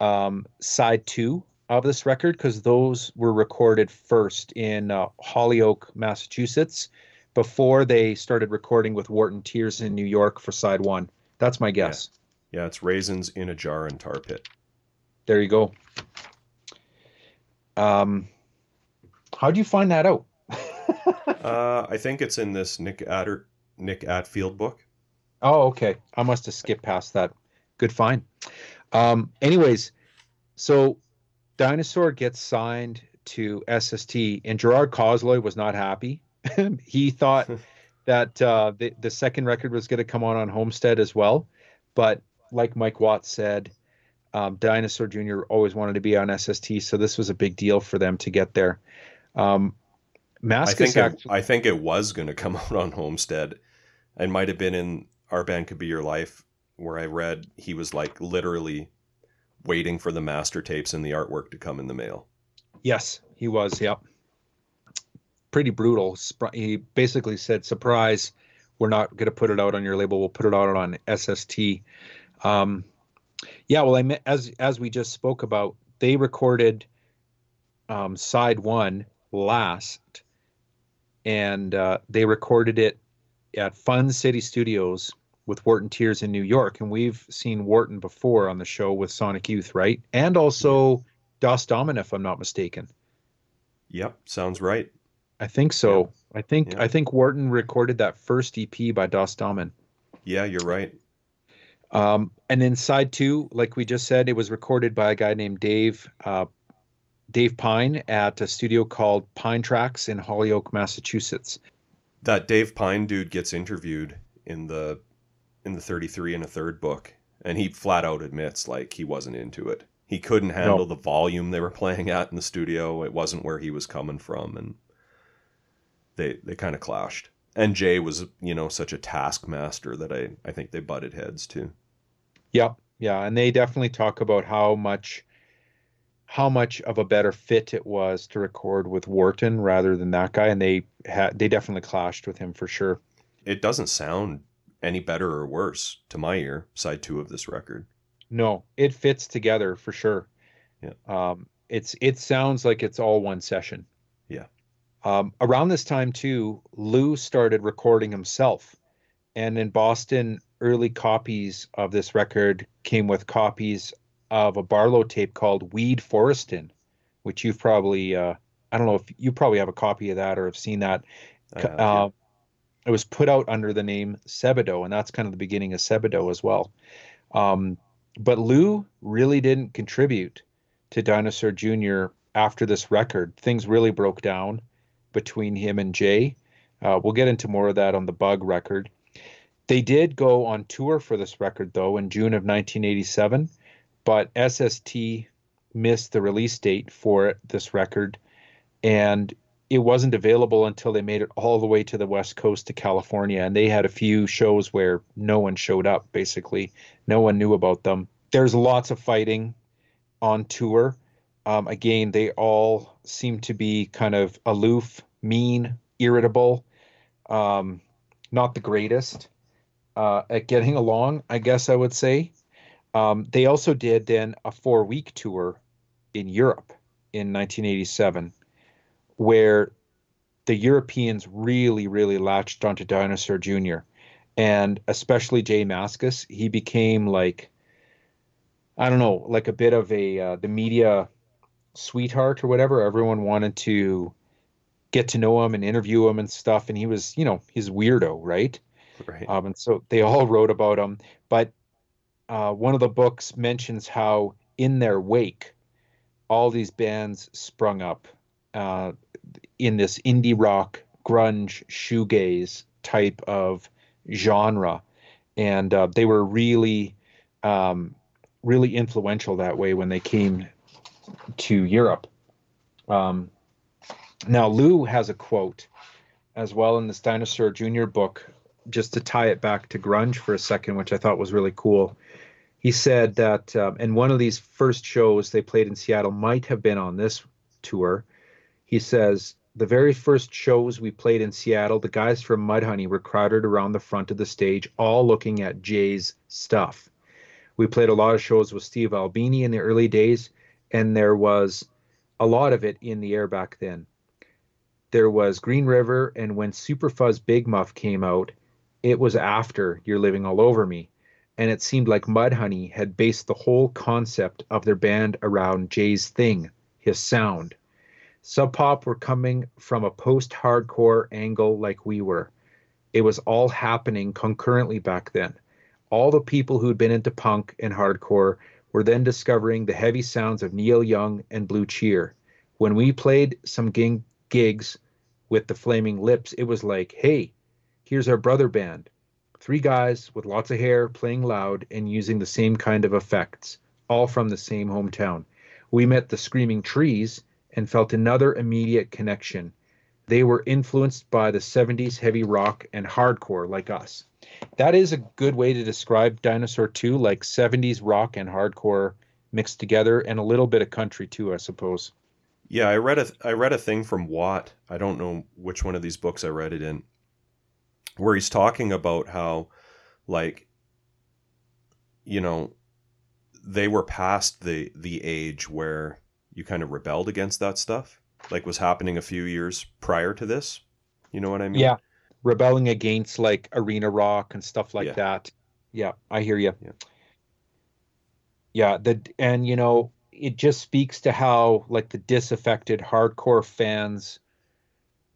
um, side two of this record because those were recorded first in uh, Holyoke, Massachusetts, before they started recording with Wharton Tiers in New York for side one. That's my guess. Yeah, it's Raisins in a Jar and Tar Pit. There you go. Um, how do you find that out? [laughs] Uh, I think it's in this Nick Adder Nick Attfield book. Oh, okay. I must have skipped past that. Good find. Um, anyways, so Dinosaur gets signed to SST, and Gerard Cosloy was not happy. [laughs] he thought [laughs] that uh, the the second record was going to come on on Homestead as well, but like Mike Watts said, um, Dinosaur Jr. always wanted to be on SST, so this was a big deal for them to get there. Um, I Maskus think it, actually, I think it was going to come [laughs] out on Homestead, and might have been in Our Band Could Be Your Life, where I read he was like literally waiting for the master tapes and the artwork to come in the mail. Yes, he was. Yep. Pretty brutal. He basically said, "Surprise, we're not going to put it out on your label. We'll put it out on SST." Um, yeah. Well, I as as we just spoke about, they recorded um, side one last, and uh, they recorded it at Fun City Studios with Wharton Tiers in New York, and we've seen Wharton before on the show with Sonic Youth, right? And also Das Damen, if I'm not mistaken. Yep, sounds right. I think so. I think Yeah. I think Wharton recorded that first EP by Das Damen. Yeah, you're right. Um, and then side two, like we just said, it was recorded by a guy named Dave uh, Dave Pine at a studio called Pine Tracks in Holyoke, Massachusetts. That Dave Pine dude gets interviewed in the in the 33 and a third book and he flat out admits like he wasn't into it. He couldn't handle no. the volume they were playing at in the studio. It wasn't where he was coming from and they they kind of clashed. And Jay was, you know, such a taskmaster that I I think they butted heads too. Yep. Yeah, and they definitely talk about how much how much of a better fit it was to record with Wharton rather than that guy, and they had they definitely clashed with him for sure. It doesn't sound any better or worse to my ear. Side two of this record. No, it fits together for sure. Yeah. Um, it's it sounds like it's all one session. Yeah. Um, around this time too, Lou started recording himself, and in Boston, early copies of this record came with copies of a Barlow tape called Weed Forestin, which you've probably uh, I don't know if you probably have a copy of that or have seen that. Have, uh, yeah. It was put out under the name Sebadoh, and that's kind of the beginning of Sebadoh as well. Um, but Lou really didn't contribute to Dinosaur Jr. after this record. Things really broke down between him and Jay. Uh, we'll get into more of that on the Bug record. They did go on tour for this record, though, in June of 1987, but SST missed the release date for this record, and it wasn't available until they made it all the way to the west coast to California. And they had a few shows where no one showed up, basically. No one knew about them. There's lots of fighting on tour. Um, again, they all seem to be kind of aloof, mean, irritable, um, not the greatest uh, at getting along, I guess I would say. Um, they also did then a four week tour in Europe in 1987, where the Europeans really, really latched onto Dinosaur Jr. And especially J Mascis, he became like, I don't know, like a bit of a uh, the media sweetheart or whatever. Everyone wanted to get to know him and interview him and stuff. And he was, you know, he's weirdo, right? Right. Um, and so they all [laughs] wrote about him. But uh, one of the books mentions how in their wake, all these bands sprung up uh, in this indie rock, grunge, shoegaze type of genre, and uh, they were really, um, really influential that way when they came to Europe. Um, now Lou has a quote as well in this Dinosaur Jr. book just to tie it back to grunge for a second, which I thought was really cool. He said that um, in one of these first shows they played in Seattle might have been on this tour. He says the very first shows we played in Seattle, the guys from Mudhoney were crowded around the front of the stage, all looking at Jay's stuff. We played a lot of shows with Steve Albini in the early days, and there was a lot of it in the air back then. There was Green River, and when Superfuzz Big Muff came out, it was after You're Living All Over Me, and it seemed like Mudhoney had based the whole concept of their band around Jay's thing, his sound. Sub Pop were coming from a post hardcore angle like we were. It was all happening concurrently back then. All the people who'd been into punk and hardcore were then discovering the heavy sounds of Neil Young and Blue Cheer. When we played some gigs with the Flaming Lips, it was like, hey, Here's our brother band. Three guys with lots of hair playing loud and using the same kind of effects, all from the same hometown. We met the Screaming Trees and felt another immediate connection. They were influenced by the 70s heavy rock and hardcore like us. That is a good way to describe Dinosaur 2, like 70s rock and hardcore mixed together and a little bit of country too, I suppose. Yeah, I read a I read a thing from Watt. I don't know which one of these books I read it in, where he's talking about how like you know they were past the the age where you kind of rebelled against that stuff like was happening a few years prior to this. You know what i mean? Yeah. Rebelling against like arena rock and stuff like yeah. that. Yeah i hear you yeah. yeah the and you know it just speaks to how like the disaffected hardcore fans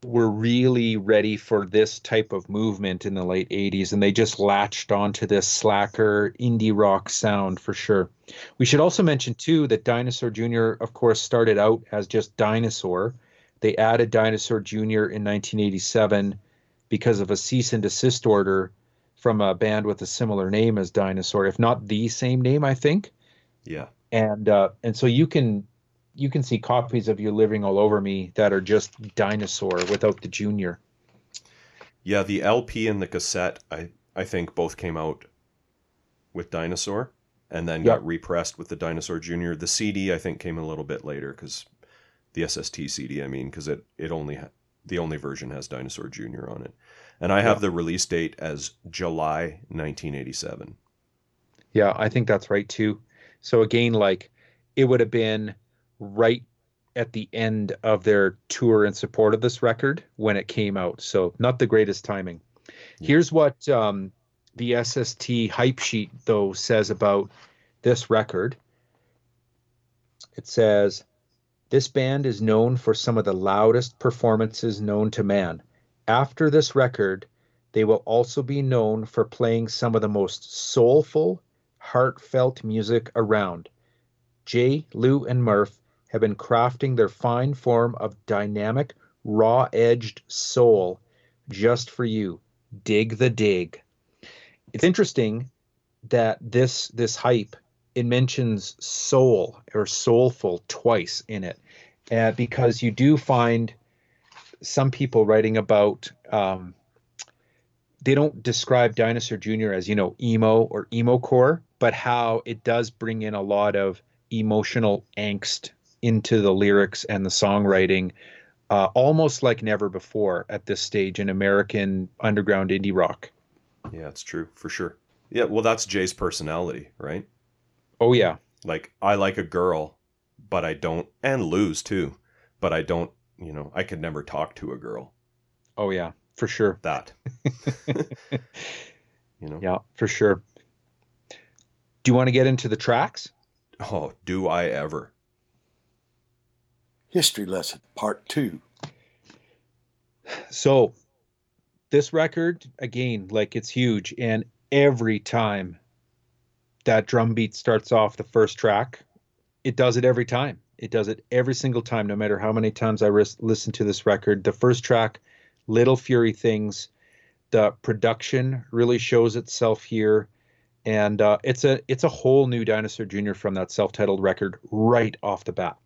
were really ready for this type of movement in the late 80s and they just latched onto this slacker indie rock sound for sure. We should also mention too that Dinosaur Jr. of course started out as just Dinosaur. They added Dinosaur Jr. in 1987 because of a cease and desist order from a band with a similar name as Dinosaur, if not the same name, I think. Yeah. And uh, and so you can you can see copies of "You're Living All Over Me" that are just Dinosaur without the Junior. Yeah, the LP and the cassette, I I think both came out with Dinosaur, and then Yep. got repressed with the Dinosaur Junior. The CD I think came a little bit later because the SST CD, I mean, because it it only ha- the only version has Dinosaur Junior on it, and I have Yeah. the release date as July 1987. Yeah, I think that's right too. So again, like it would have been right at the end of their tour in support of this record when it came out. So not the greatest timing. Here's what um, the SST hype sheet though says about this record. It says this band is known for some of the loudest performances known to man. After this record, they will also be known for playing some of the most soulful, heartfelt music around. Jay, Lou, and Murph have been crafting their fine form of dynamic, raw edged soul just for you. Dig the dig. It's interesting that this this hype it mentions soul or soulful twice in it, uh, because you do find some people writing about um, they don't describe Dinosaur Jr. as you know emo or emo core, but how it does bring in a lot of emotional angst into the lyrics and the songwriting, uh, almost like never before at this stage in American underground indie rock. Yeah, it's true for sure. Yeah, well, that's Jay's personality, right? Oh yeah, Like I like a girl, but I don't, and lose too, but I don't. You know, I could never talk to a girl. oh yeah, for sure. That. [laughs] you know. Yeah, for sure. Do you want to get into the tracks? Oh, do I ever? History lesson, part two. So this record again, like it's huge, and every time that drum beat starts off the first track, it does it every time. It does it every single time, no matter how many times I ris- listen to this record. The first track, Little Fury Things, the production really shows itself here, and uh, it's a it's a whole new Dinosaur Jr. from that self-titled record right off the bat.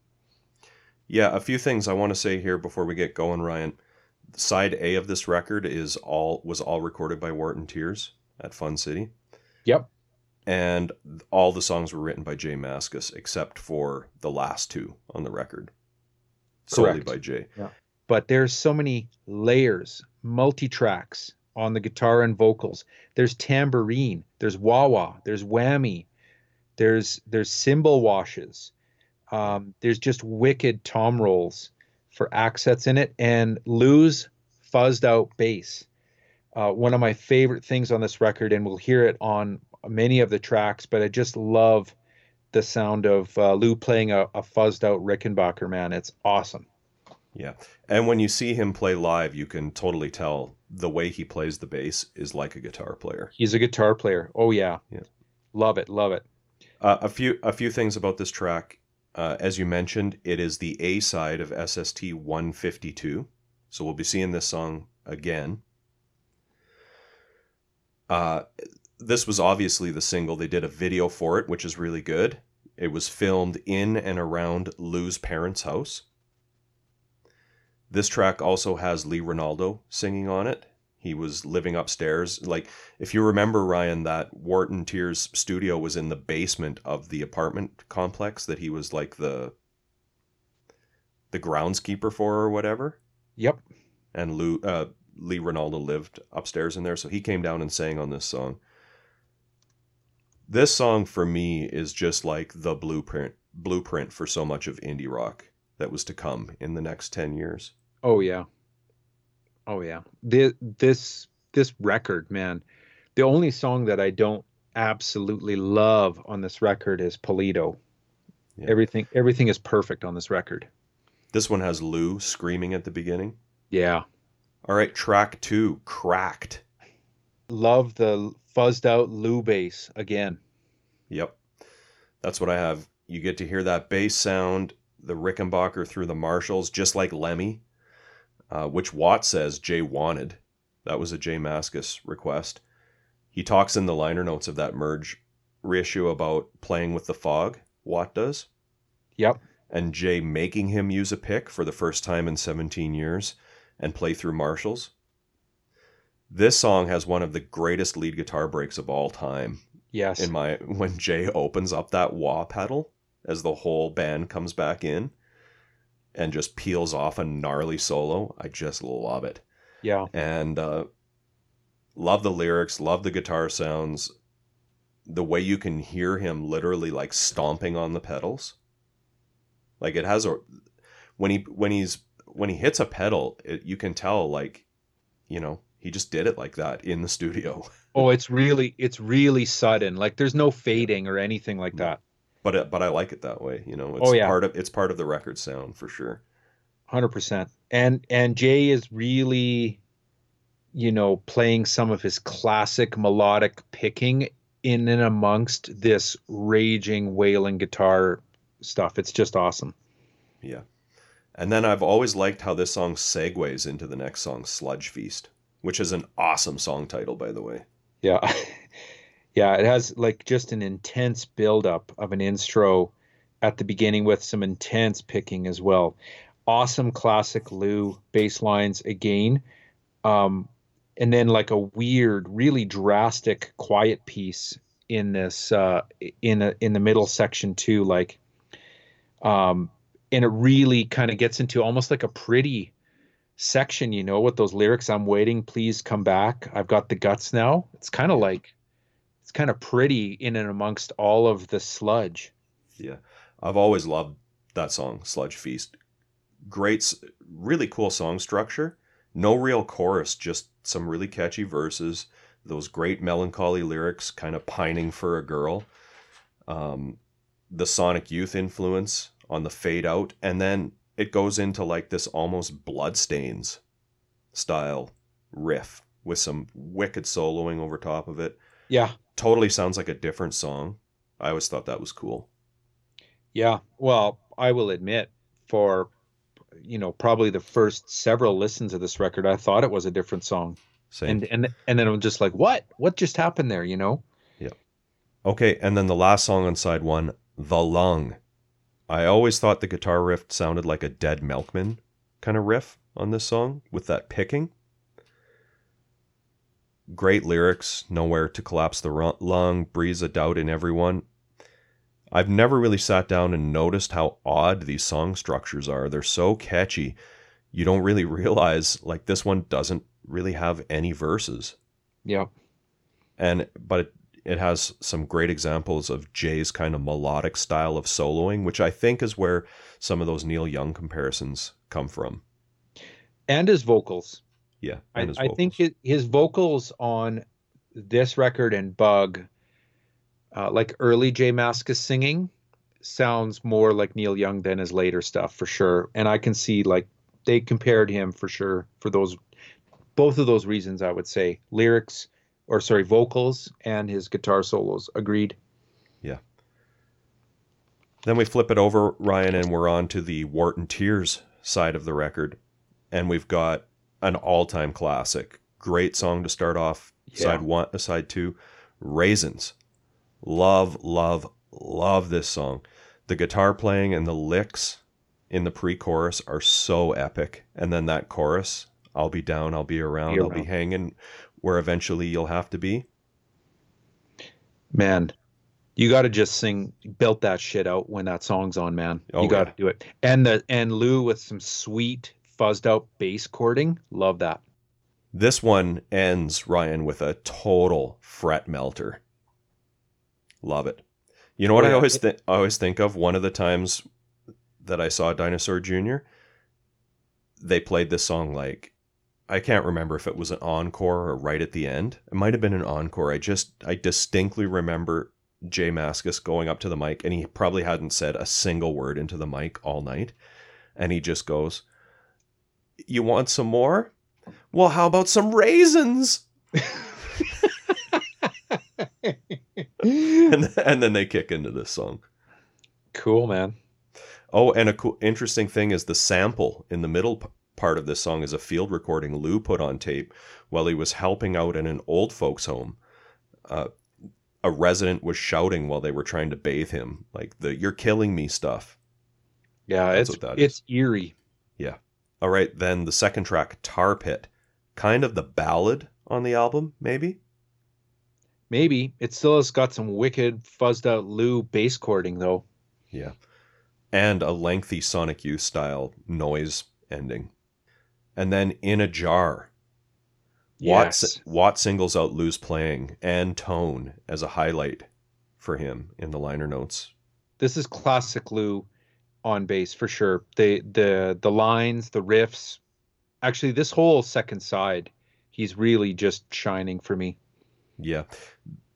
Yeah, a few things I want to say here before we get going, Ryan. Side A of this record is all was all recorded by Wharton Tiers at Fun City, Yep. and all the songs were written by Jay Mascis except for the last two on the record, solely Correct. by Jay. but there's so many layers, multi tracks on the guitar and vocals. There's tambourine, there's wah wah, there's whammy, there's there's cymbal washes. Um, there's just wicked tom rolls for accents in it, and Lou's fuzzed out bass. Uh, one of my favorite things on this record, and we'll hear it on many of the tracks. But I just love the sound of uh, Lou playing a, a fuzzed out Rickenbacker. Man, it's awesome. Yeah. And when you see him play live, you can totally tell the way he plays the bass is like a guitar player. He's a guitar player. Oh yeah. Yeah. Love it. Love it. Uh, a few a few things about this track. Uh, as you mentioned, it is the A side of SST 152. So we'll be seeing this song again. Uh, this was obviously the single. They did a video for it, which is really good. It was filmed in and around Lou's parents' house. This track also has Lee Ranaldo singing on it. He was living upstairs. Like, if you remember, Ryan, that Wharton Tiers studio was in the basement of the apartment complex that he was like the the groundskeeper for or whatever. Yep. And Lou, uh, Lee Ranaldo lived upstairs in there, so he came down and sang on this song. This song for me is just like the blueprint blueprint for so much of indie rock that was to come in the next 10 years. Oh yeah. Oh yeah. This this this record, man. The only song that I don't absolutely love on this record is Poledo. Yeah. Everything everything is perfect on this record. This one has Lou screaming at the beginning. Yeah. All right, track two, cracked. Love the fuzzed out Lou bass again. Yep. That's what I have. You get to hear that bass sound, the Rickenbacker through the Marshalls, just like Lemmy, uh, which Watt says Jay wanted. That was a Jay Mascis request. He talks in the liner notes of that merge reissue about playing with the fog, Watt does. Yep. And Jay making him use a pick for the first time in 17 years and play through Marshalls. This song has one of the greatest lead guitar breaks of all time. Yes. In my [laughs] when Jay opens up that wah pedal as the whole band comes back in and just peels off a gnarly solo, I just love it. Yeah. And uh, love the lyrics, love the guitar sounds, the way you can hear him literally like stomping on the pedals. Like it has a when he when he's when he hits a pedal, it, you can tell like you know he just did it like that in the studio. Oh, it's [laughs] really it's really sudden. Like there's no fading or anything like that. But it, but I like it that way. You know, oh, it's Oh, yeah. part of it's part of the record sound for sure. Hundred percent. And and Jay is really, you know, playing some of his classic melodic picking in and amongst this raging wailing guitar stuff. It's just awesome. Yeah. And then I've always liked how this song segues into the next song, Sludge Feast, which is an awesome song title, by the way. Yeah. [laughs] yeah, it has like just an intense buildup of an intro at the beginning with some intense picking as well. Awesome classic Lou bass lines again. Um, and then like a weird, really drastic quiet piece in this uh in a, in the middle section too, like um and it really kind of gets into almost like a pretty section, you know, with those lyrics. I'm waiting, please come back. I've got the guts now. It's kind of like, it's kind of pretty in and amongst all of the sludge. Yeah. I've always loved that song, Sludge Feast. Great, really cool song structure. No real chorus, just some really catchy verses. Those great melancholy lyrics, kind of pining for a girl. Um, the Sonic Youth influence on the fade out. And then it goes into like this almost Bloodstains style riff with some wicked soloing over top of it. Yeah. Totally sounds like a different song. I always thought that was cool. Yeah. Well, I will admit, for, you know, probably the first several listens of this record, I thought it was a different song. Same. And, and, and then I'm just like, what? What just happened there, you know? Yeah. Okay, and then the last song on side one, The Lung. I always thought the guitar riff sounded like a Dead Milkman kind of riff on this song with that picking. Great lyrics, nowhere to collapse the lung, breathes a doubt in everyone. I've never really sat down and noticed how odd these song structures are. They're so catchy. You don't really [laughs] realize like this one doesn't really have any verses Yeah. and but it, it has some great examples of Jay's kind of melodic style of soloing, which I think is where some of those Neil Young comparisons come from. And his vocals. Yeah, I, I think his, his vocals on this record and Bug, uh, like early J Mascis singing, sounds more like Neil Young than his later stuff for sure. And I can see like they compared him for sure for those both of those reasons. I would say lyrics or sorry vocals and his guitar solos. Agreed. Yeah. Then we flip it over, Ryan, and we're on to the Wharton Tiers side of the record, and we've got an all-time classic, great song to start off. Side one, uh, side two, Raisins. Love, love, love this song. The guitar playing and the licks in the pre-chorus are so epic, and then that chorus, "I'll be down, I'll be around, Be I'll be hanging," where eventually you'll have to be. Man, you got to just sing, belt that shit out when that song's on, man. Oh, you got to yeah. do it. And the and Lou with some sweet fuzzed out bass chording, love that. This one ends, Ryan, with a total fret melter. Love it. You know what Oh, I always think I always think of one of the times that I saw Dinosaur Jr. They played this song like I can't remember if it was an encore or right at the end. It might have been an encore. I just I distinctly remember Jay Mascis going up to the mic and he probably hadn't said a single word into the mic all night. And he just goes, You want some more? Well, how about some raisins? and, and then they kick into this song. Cool, man. Oh, and a cool, interesting thing is the sample in the middle p- part of this song is a field recording Lou put on tape while he was helping out in an old folks' home. Uh, a resident was shouting while they were trying to bathe him, like the "You're killing me" stuff. Yeah, That's it's it's eerie. All right, then the second track, Tar Pit, kind of the ballad on the album, maybe. Maybe it still has got some wicked fuzzed out Lou bass chording though. Yeah. And a lengthy Sonic Youth style noise ending. And then In a Jar. Watt, Yes. Watt singles out Lou's playing and tone as a highlight for him in the liner notes. This is classic Lou on bass for sure. The the the lines, the riffs. Actually, this whole second side, he's really just shining for me. Yeah.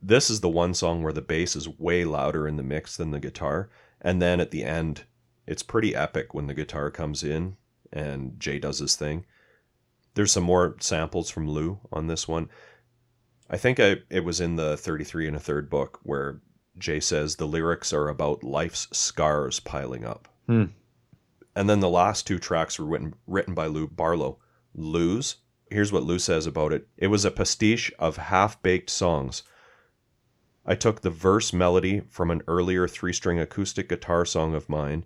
This is the one song where the bass is way louder in the mix than the guitar. And then at the end, it's pretty epic when the guitar comes in and Jay does his thing. There's some more samples from Lou on this one. I think I, it was in the 33 and a third book where Jay says the lyrics are about life's scars piling up. Hmm. And then the last two tracks were written, written by Lou Barlow. Lou's, here's what Lou says about it it was a pastiche of half baked songs. I took the verse melody from an earlier three string acoustic guitar song of mine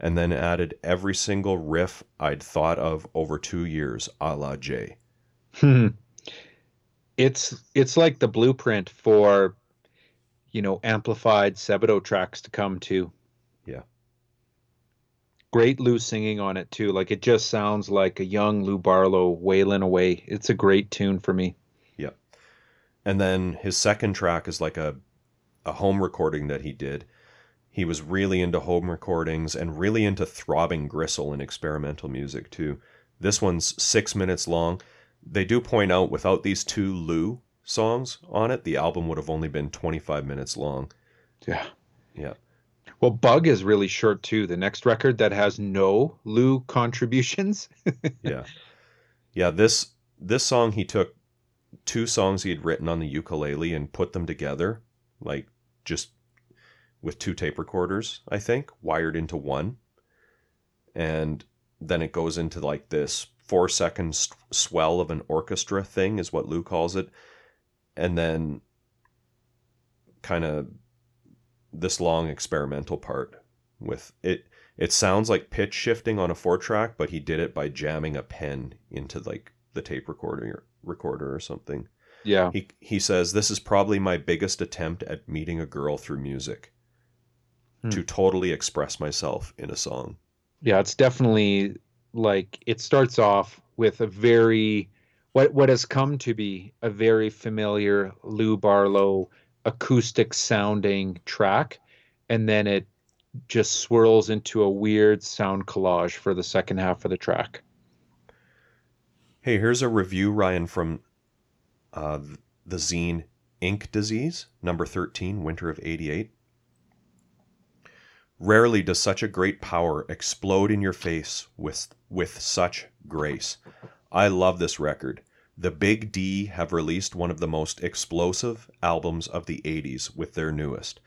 and then added every single riff I'd thought of over two years, a la Jay. it's it's like the blueprint for you know amplified Sebadoh tracks to come to. Yeah. Great Lou singing on it too. Like it just sounds like a young Lou Barlow wailing away. It's a great tune for me. Yep. And then his second track is like a a home recording that he did. He was really into home recordings and really into throbbing gristle and experimental music too. This one's six minutes long. They do point out without these two Lou songs on it, the album would have only been 25 minutes long. Yeah. Yeah. Well, Bug is really short too. The next record that has no Lou contributions. [laughs] yeah. Yeah, this this song he took two songs he had written on the ukulele and put them together, like just with two tape recorders, I think, wired into one. And then it goes into like this four second s- swell of an orchestra thing, is what Lou calls it. And then kind of this long experimental part with it. It sounds like pitch shifting on a four track, but he did it by jamming a pen into like the tape recorder recorder or something. yeah. He he says this is probably my biggest attempt at meeting a girl through music. Hmm. To totally express myself in a song. Yeah, it's definitely like it starts off with a very what what has come to be a very familiar Lou Barlow acoustic sounding track and then it just swirls into a weird sound collage for the second half of the track. Hey, here's a review, Ryan, from uh, the zine Ink Disease, number 13, winter of 88. Rarely does such a great power explode in your face with, with such grace. I love this record. The Big D have released one of the most explosive albums of the 80s with their newest.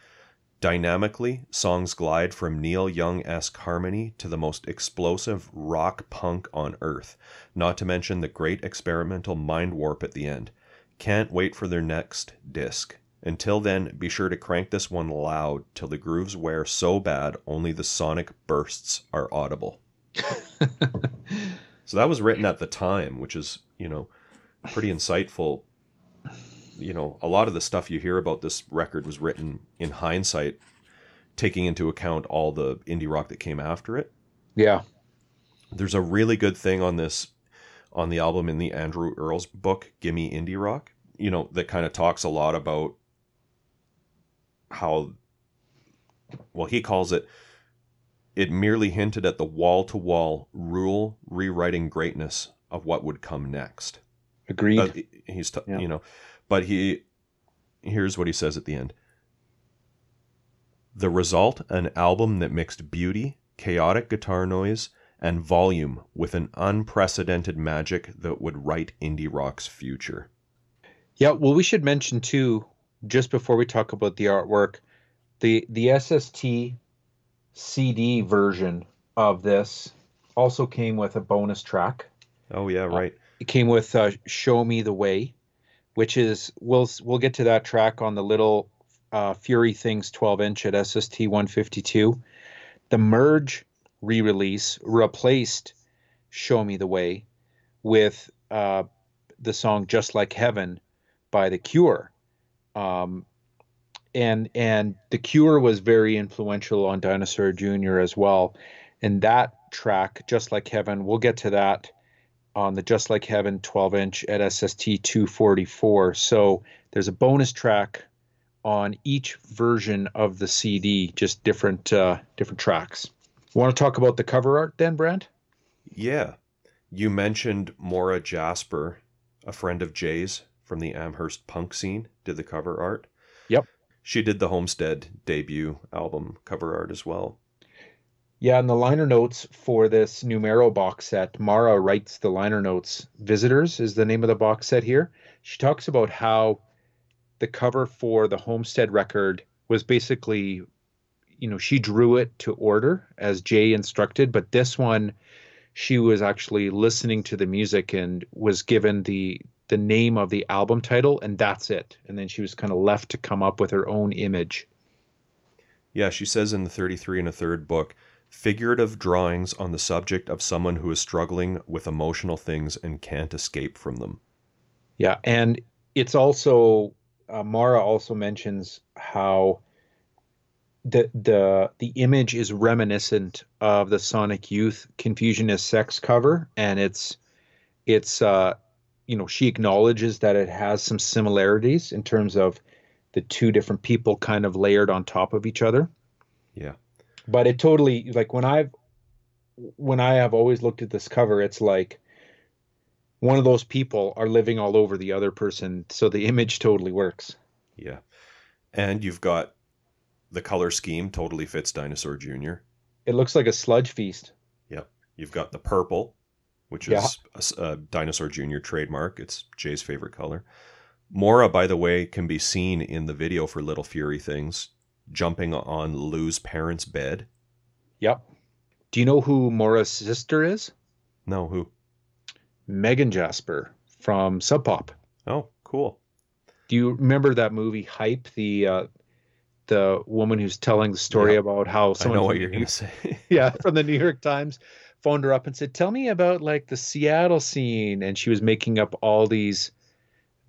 Dynamically, songs glide from Neil Young esque harmony to the most explosive rock punk on earth, not to mention the great experimental mind warp at the end. Can't wait for their next disc. Until then, be sure to crank this one loud till the grooves wear so bad only the sonic bursts are audible. [laughs] So that was written at the time, which is, you know, pretty insightful. You know, a lot of the stuff you hear about this record was written in hindsight, taking into account all the indie rock that came after it. Yeah. There's a really good thing on this on the album in the Andrew Earles book, Gimme Indie Rock, you know, that kind of talks a lot about how well he calls it it merely hinted at the wall-to-wall rule rewriting greatness of what would come next. Agreed. Uh, he's t- Yeah. you know, but he here's what he says at the end. The result, an album that mixed beauty, chaotic guitar noise, and volume with an unprecedented magic that would write indie rock's future. Yeah, well, we should mention too, just before we talk about the artwork, the the SST CD version of this also came with a bonus track. Oh yeah, right. Uh, it came with uh, "Show Me the Way," which is we'll we'll get to that track on the little uh, Fury Things 12 inch at SST 152. The Merge re-release replaced "Show Me the Way" with uh, the song "Just Like Heaven" by The Cure. Um, and and The Cure was very influential on Dinosaur Jr. as well. And that track, Just Like Heaven, we'll get to that on the Just Like Heaven 12 inch at SST 244. So there's a bonus track on each version of the CD, just different uh, different tracks. Want to talk about the cover art then, Brent? Yeah. You mentioned Maura Jasper, a friend of Jay's from the Amherst punk scene, did the cover art. Yep. She did the Homestead debut album cover art as well. Yeah, in the liner notes for this Numero box set, Mara writes the liner notes. Visitors is the name of the box set here. She talks about how the cover for the Homestead record was basically, you know, she drew it to order as Jay instructed, but this one, she was actually listening to the music and was given the the name of the album title and that's it and then she was kind of left to come up with her own image yeah she says in the 33 and a third book figurative drawings on the subject of someone who is struggling with emotional things and can't escape from them. Yeah and it's also uh, mara also mentions how the the the image is reminiscent of the sonic youth confusion is sex cover and it's it's uh you know she acknowledges that it has some similarities in terms of the two different people kind of layered on top of each other. Yeah but it totally like when i've when i have always looked at this cover it's like one of those people are living all over the other person so the image totally works yeah and you've got the color scheme totally fits dinosaur junior it looks like a sludge feast yep you've got the purple which yeah. is a, a, Dinosaur Jr. trademark. It's Jay's favorite color. Maura, by the way, can be seen in the video for Little Fury Things jumping on Lou's parents' bed. Yep. Do you know who Maura's sister is? No, who? Megan Jasper from Sub Pop. Oh, cool. Do you remember that movie Hype? The uh, the woman who's telling the story yeah. about how someone I know what you're going to say. [laughs] yeah, [laughs] from the New York Times phoned her up and said, "Tell me about like the Seattle scene," and she was making up all these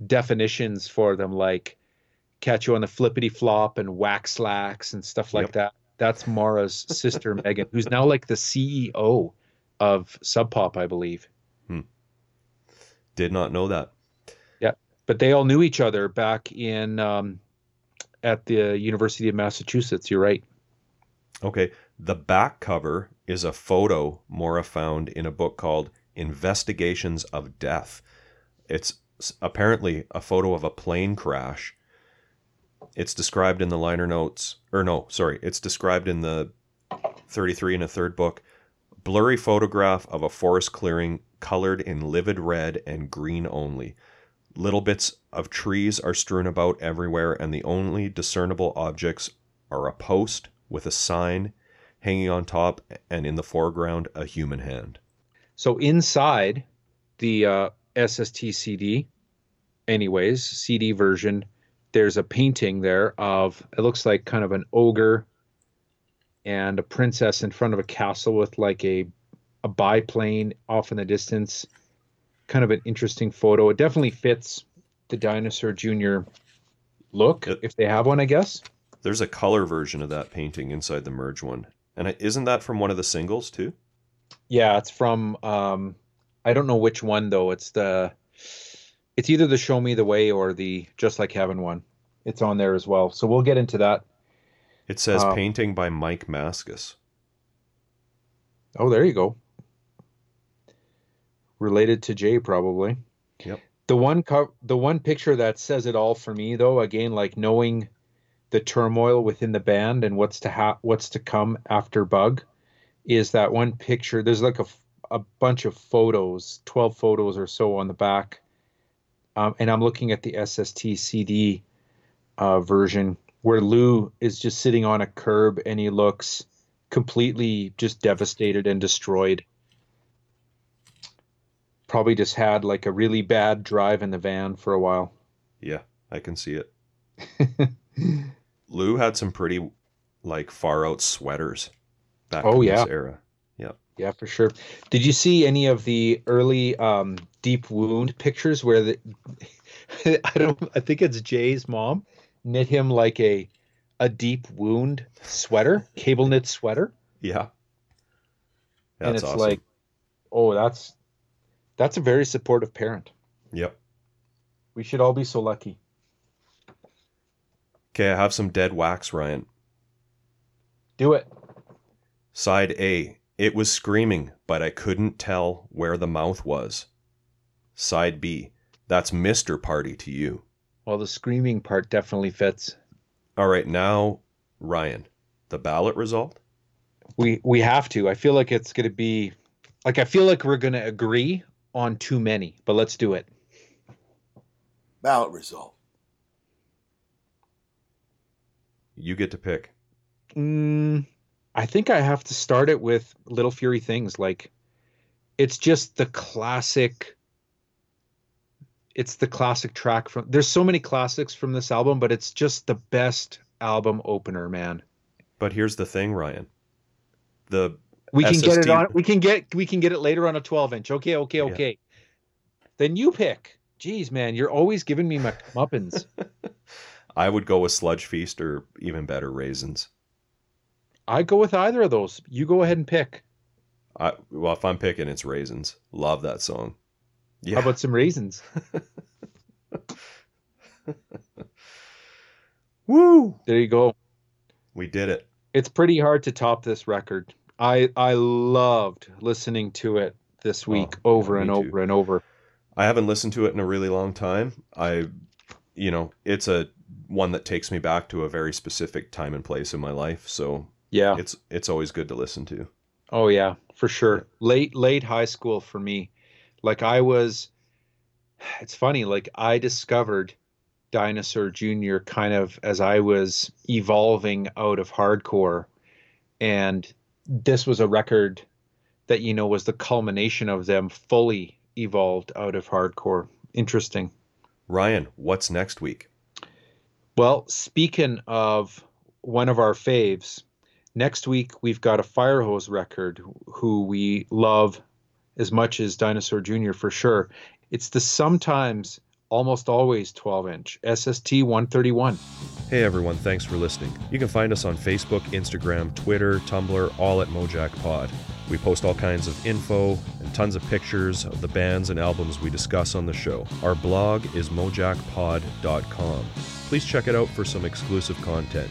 definitions for them, like catch you on the flippity flop and wax slacks and stuff like yep. that. That's Mara's sister [laughs] Megan, who's now like the CEO of Sub Pop, I believe. Hmm. Did not know that. Yeah, but they all knew each other back in um, at the University of Massachusetts. You're right. Okay, the back cover is a photo Maura found in a book called Investigations of Death. It's apparently a photo of a plane crash. It's described in the liner notes, or no, sorry, it's described in the 33 and a third book. Blurry photograph of a forest clearing colored in livid red and green only. Little bits of trees are strewn about everywhere, and the only discernible objects are a post with a sign hanging on top, and in the foreground, a human hand. So inside the uh, anyways, CD version, there's a painting there of it looks like kind of an ogre and a princess in front of a castle with like a a biplane off in the distance. Kind of an interesting photo. It definitely fits the Dinosaur Jr. look, it, if they have one, I guess. There's a color version of that painting inside the merge one, and isn't that from one of the singles too? Yeah, it's from um I don't know which one though. It's the it's either the Show Me the Way or the Just Like Heaven one. It's on there as well. So we'll get into that. It says um, painting by Mike Mascis. Oh, there you go. Related to Jay probably. Yep. The one co- the one picture that says it all for me though, again like knowing the turmoil within the band and what's to ha- what's to come after Bug is that one picture. There's like a, a bunch of photos, 12 photos or so on the back. Um, and I'm looking at the SST CD uh, version where Lou is just sitting on a curb and he looks completely just devastated and destroyed. Probably just had like a really bad drive in the van for a while. Yeah, I can see it. [laughs] Lou had some pretty like far out sweaters back Oh, in yeah. this era. Yeah, Yeah, for sure. Did you see any of the early um, deep wound pictures where the [laughs] I don't I think it's Jay's mom knit him like a a deep wound sweater, cable knit sweater, Yeah. and That's it's awesome. like, oh, that's that's a very supportive parent. Yep. We should all be so lucky. Okay, I have some dead wax, Ryan. Do it. Side A. It was screaming, but I couldn't tell where the mouth was. Side B. That's Mr. Party to you. Well, the screaming part definitely fits. All right, now, Ryan, the ballot result? We we have to. I feel like it's going to be like I feel like we're going to agree on too many, but let's do it. Ballot result. You get to pick. Mm, I think I have to start it with Little Fury Things. Like, it's just the classic. It's the classic track from. There's so many classics from this album, but it's just the best album opener, man. But here's the thing, Ryan. The We can get it on. We can get. We can get it later on a 12 inch. Okay, okay, Yeah. okay. Then you pick. Jeez, man, you're always giving me my muppins. [laughs] I would go with Sludge Feast or even better, Raisins. I go with either of those. You go ahead and pick. I well, if I'm picking, it's Raisins. Love that song. Yeah. How about some raisins? [laughs] Woo? There you go. We did it. it's pretty hard to top this record. I I loved listening to it this oh, week Oh, over yeah, and too. over and over. I haven't listened to it in a really long time. I, you know, it's a one that takes me back to a very specific time and place in my life. So Yeah. it's it's always good to listen to. Oh yeah, for sure. Late late high school for me. Like I was [sighs] it's funny, like I discovered Dinosaur Jr. kind of as I was evolving out of hardcore and this was a record that you know was the culmination of them fully evolved out of hardcore. Interesting. Ryan, what's next week? Well, speaking of one of our faves, next week we've got a Firehose record who we love as much as Dinosaur Jr. for sure. It's the sometimes almost always 12 inch SST 131. Hey everyone, thanks for listening. You can find us on Facebook, Instagram, Twitter, Tumblr, all at Mojack Pod. We post all kinds of info and tons of pictures of the bands and albums we discuss on the show. Our blog is mojackpod.com. Please check it out for some exclusive content.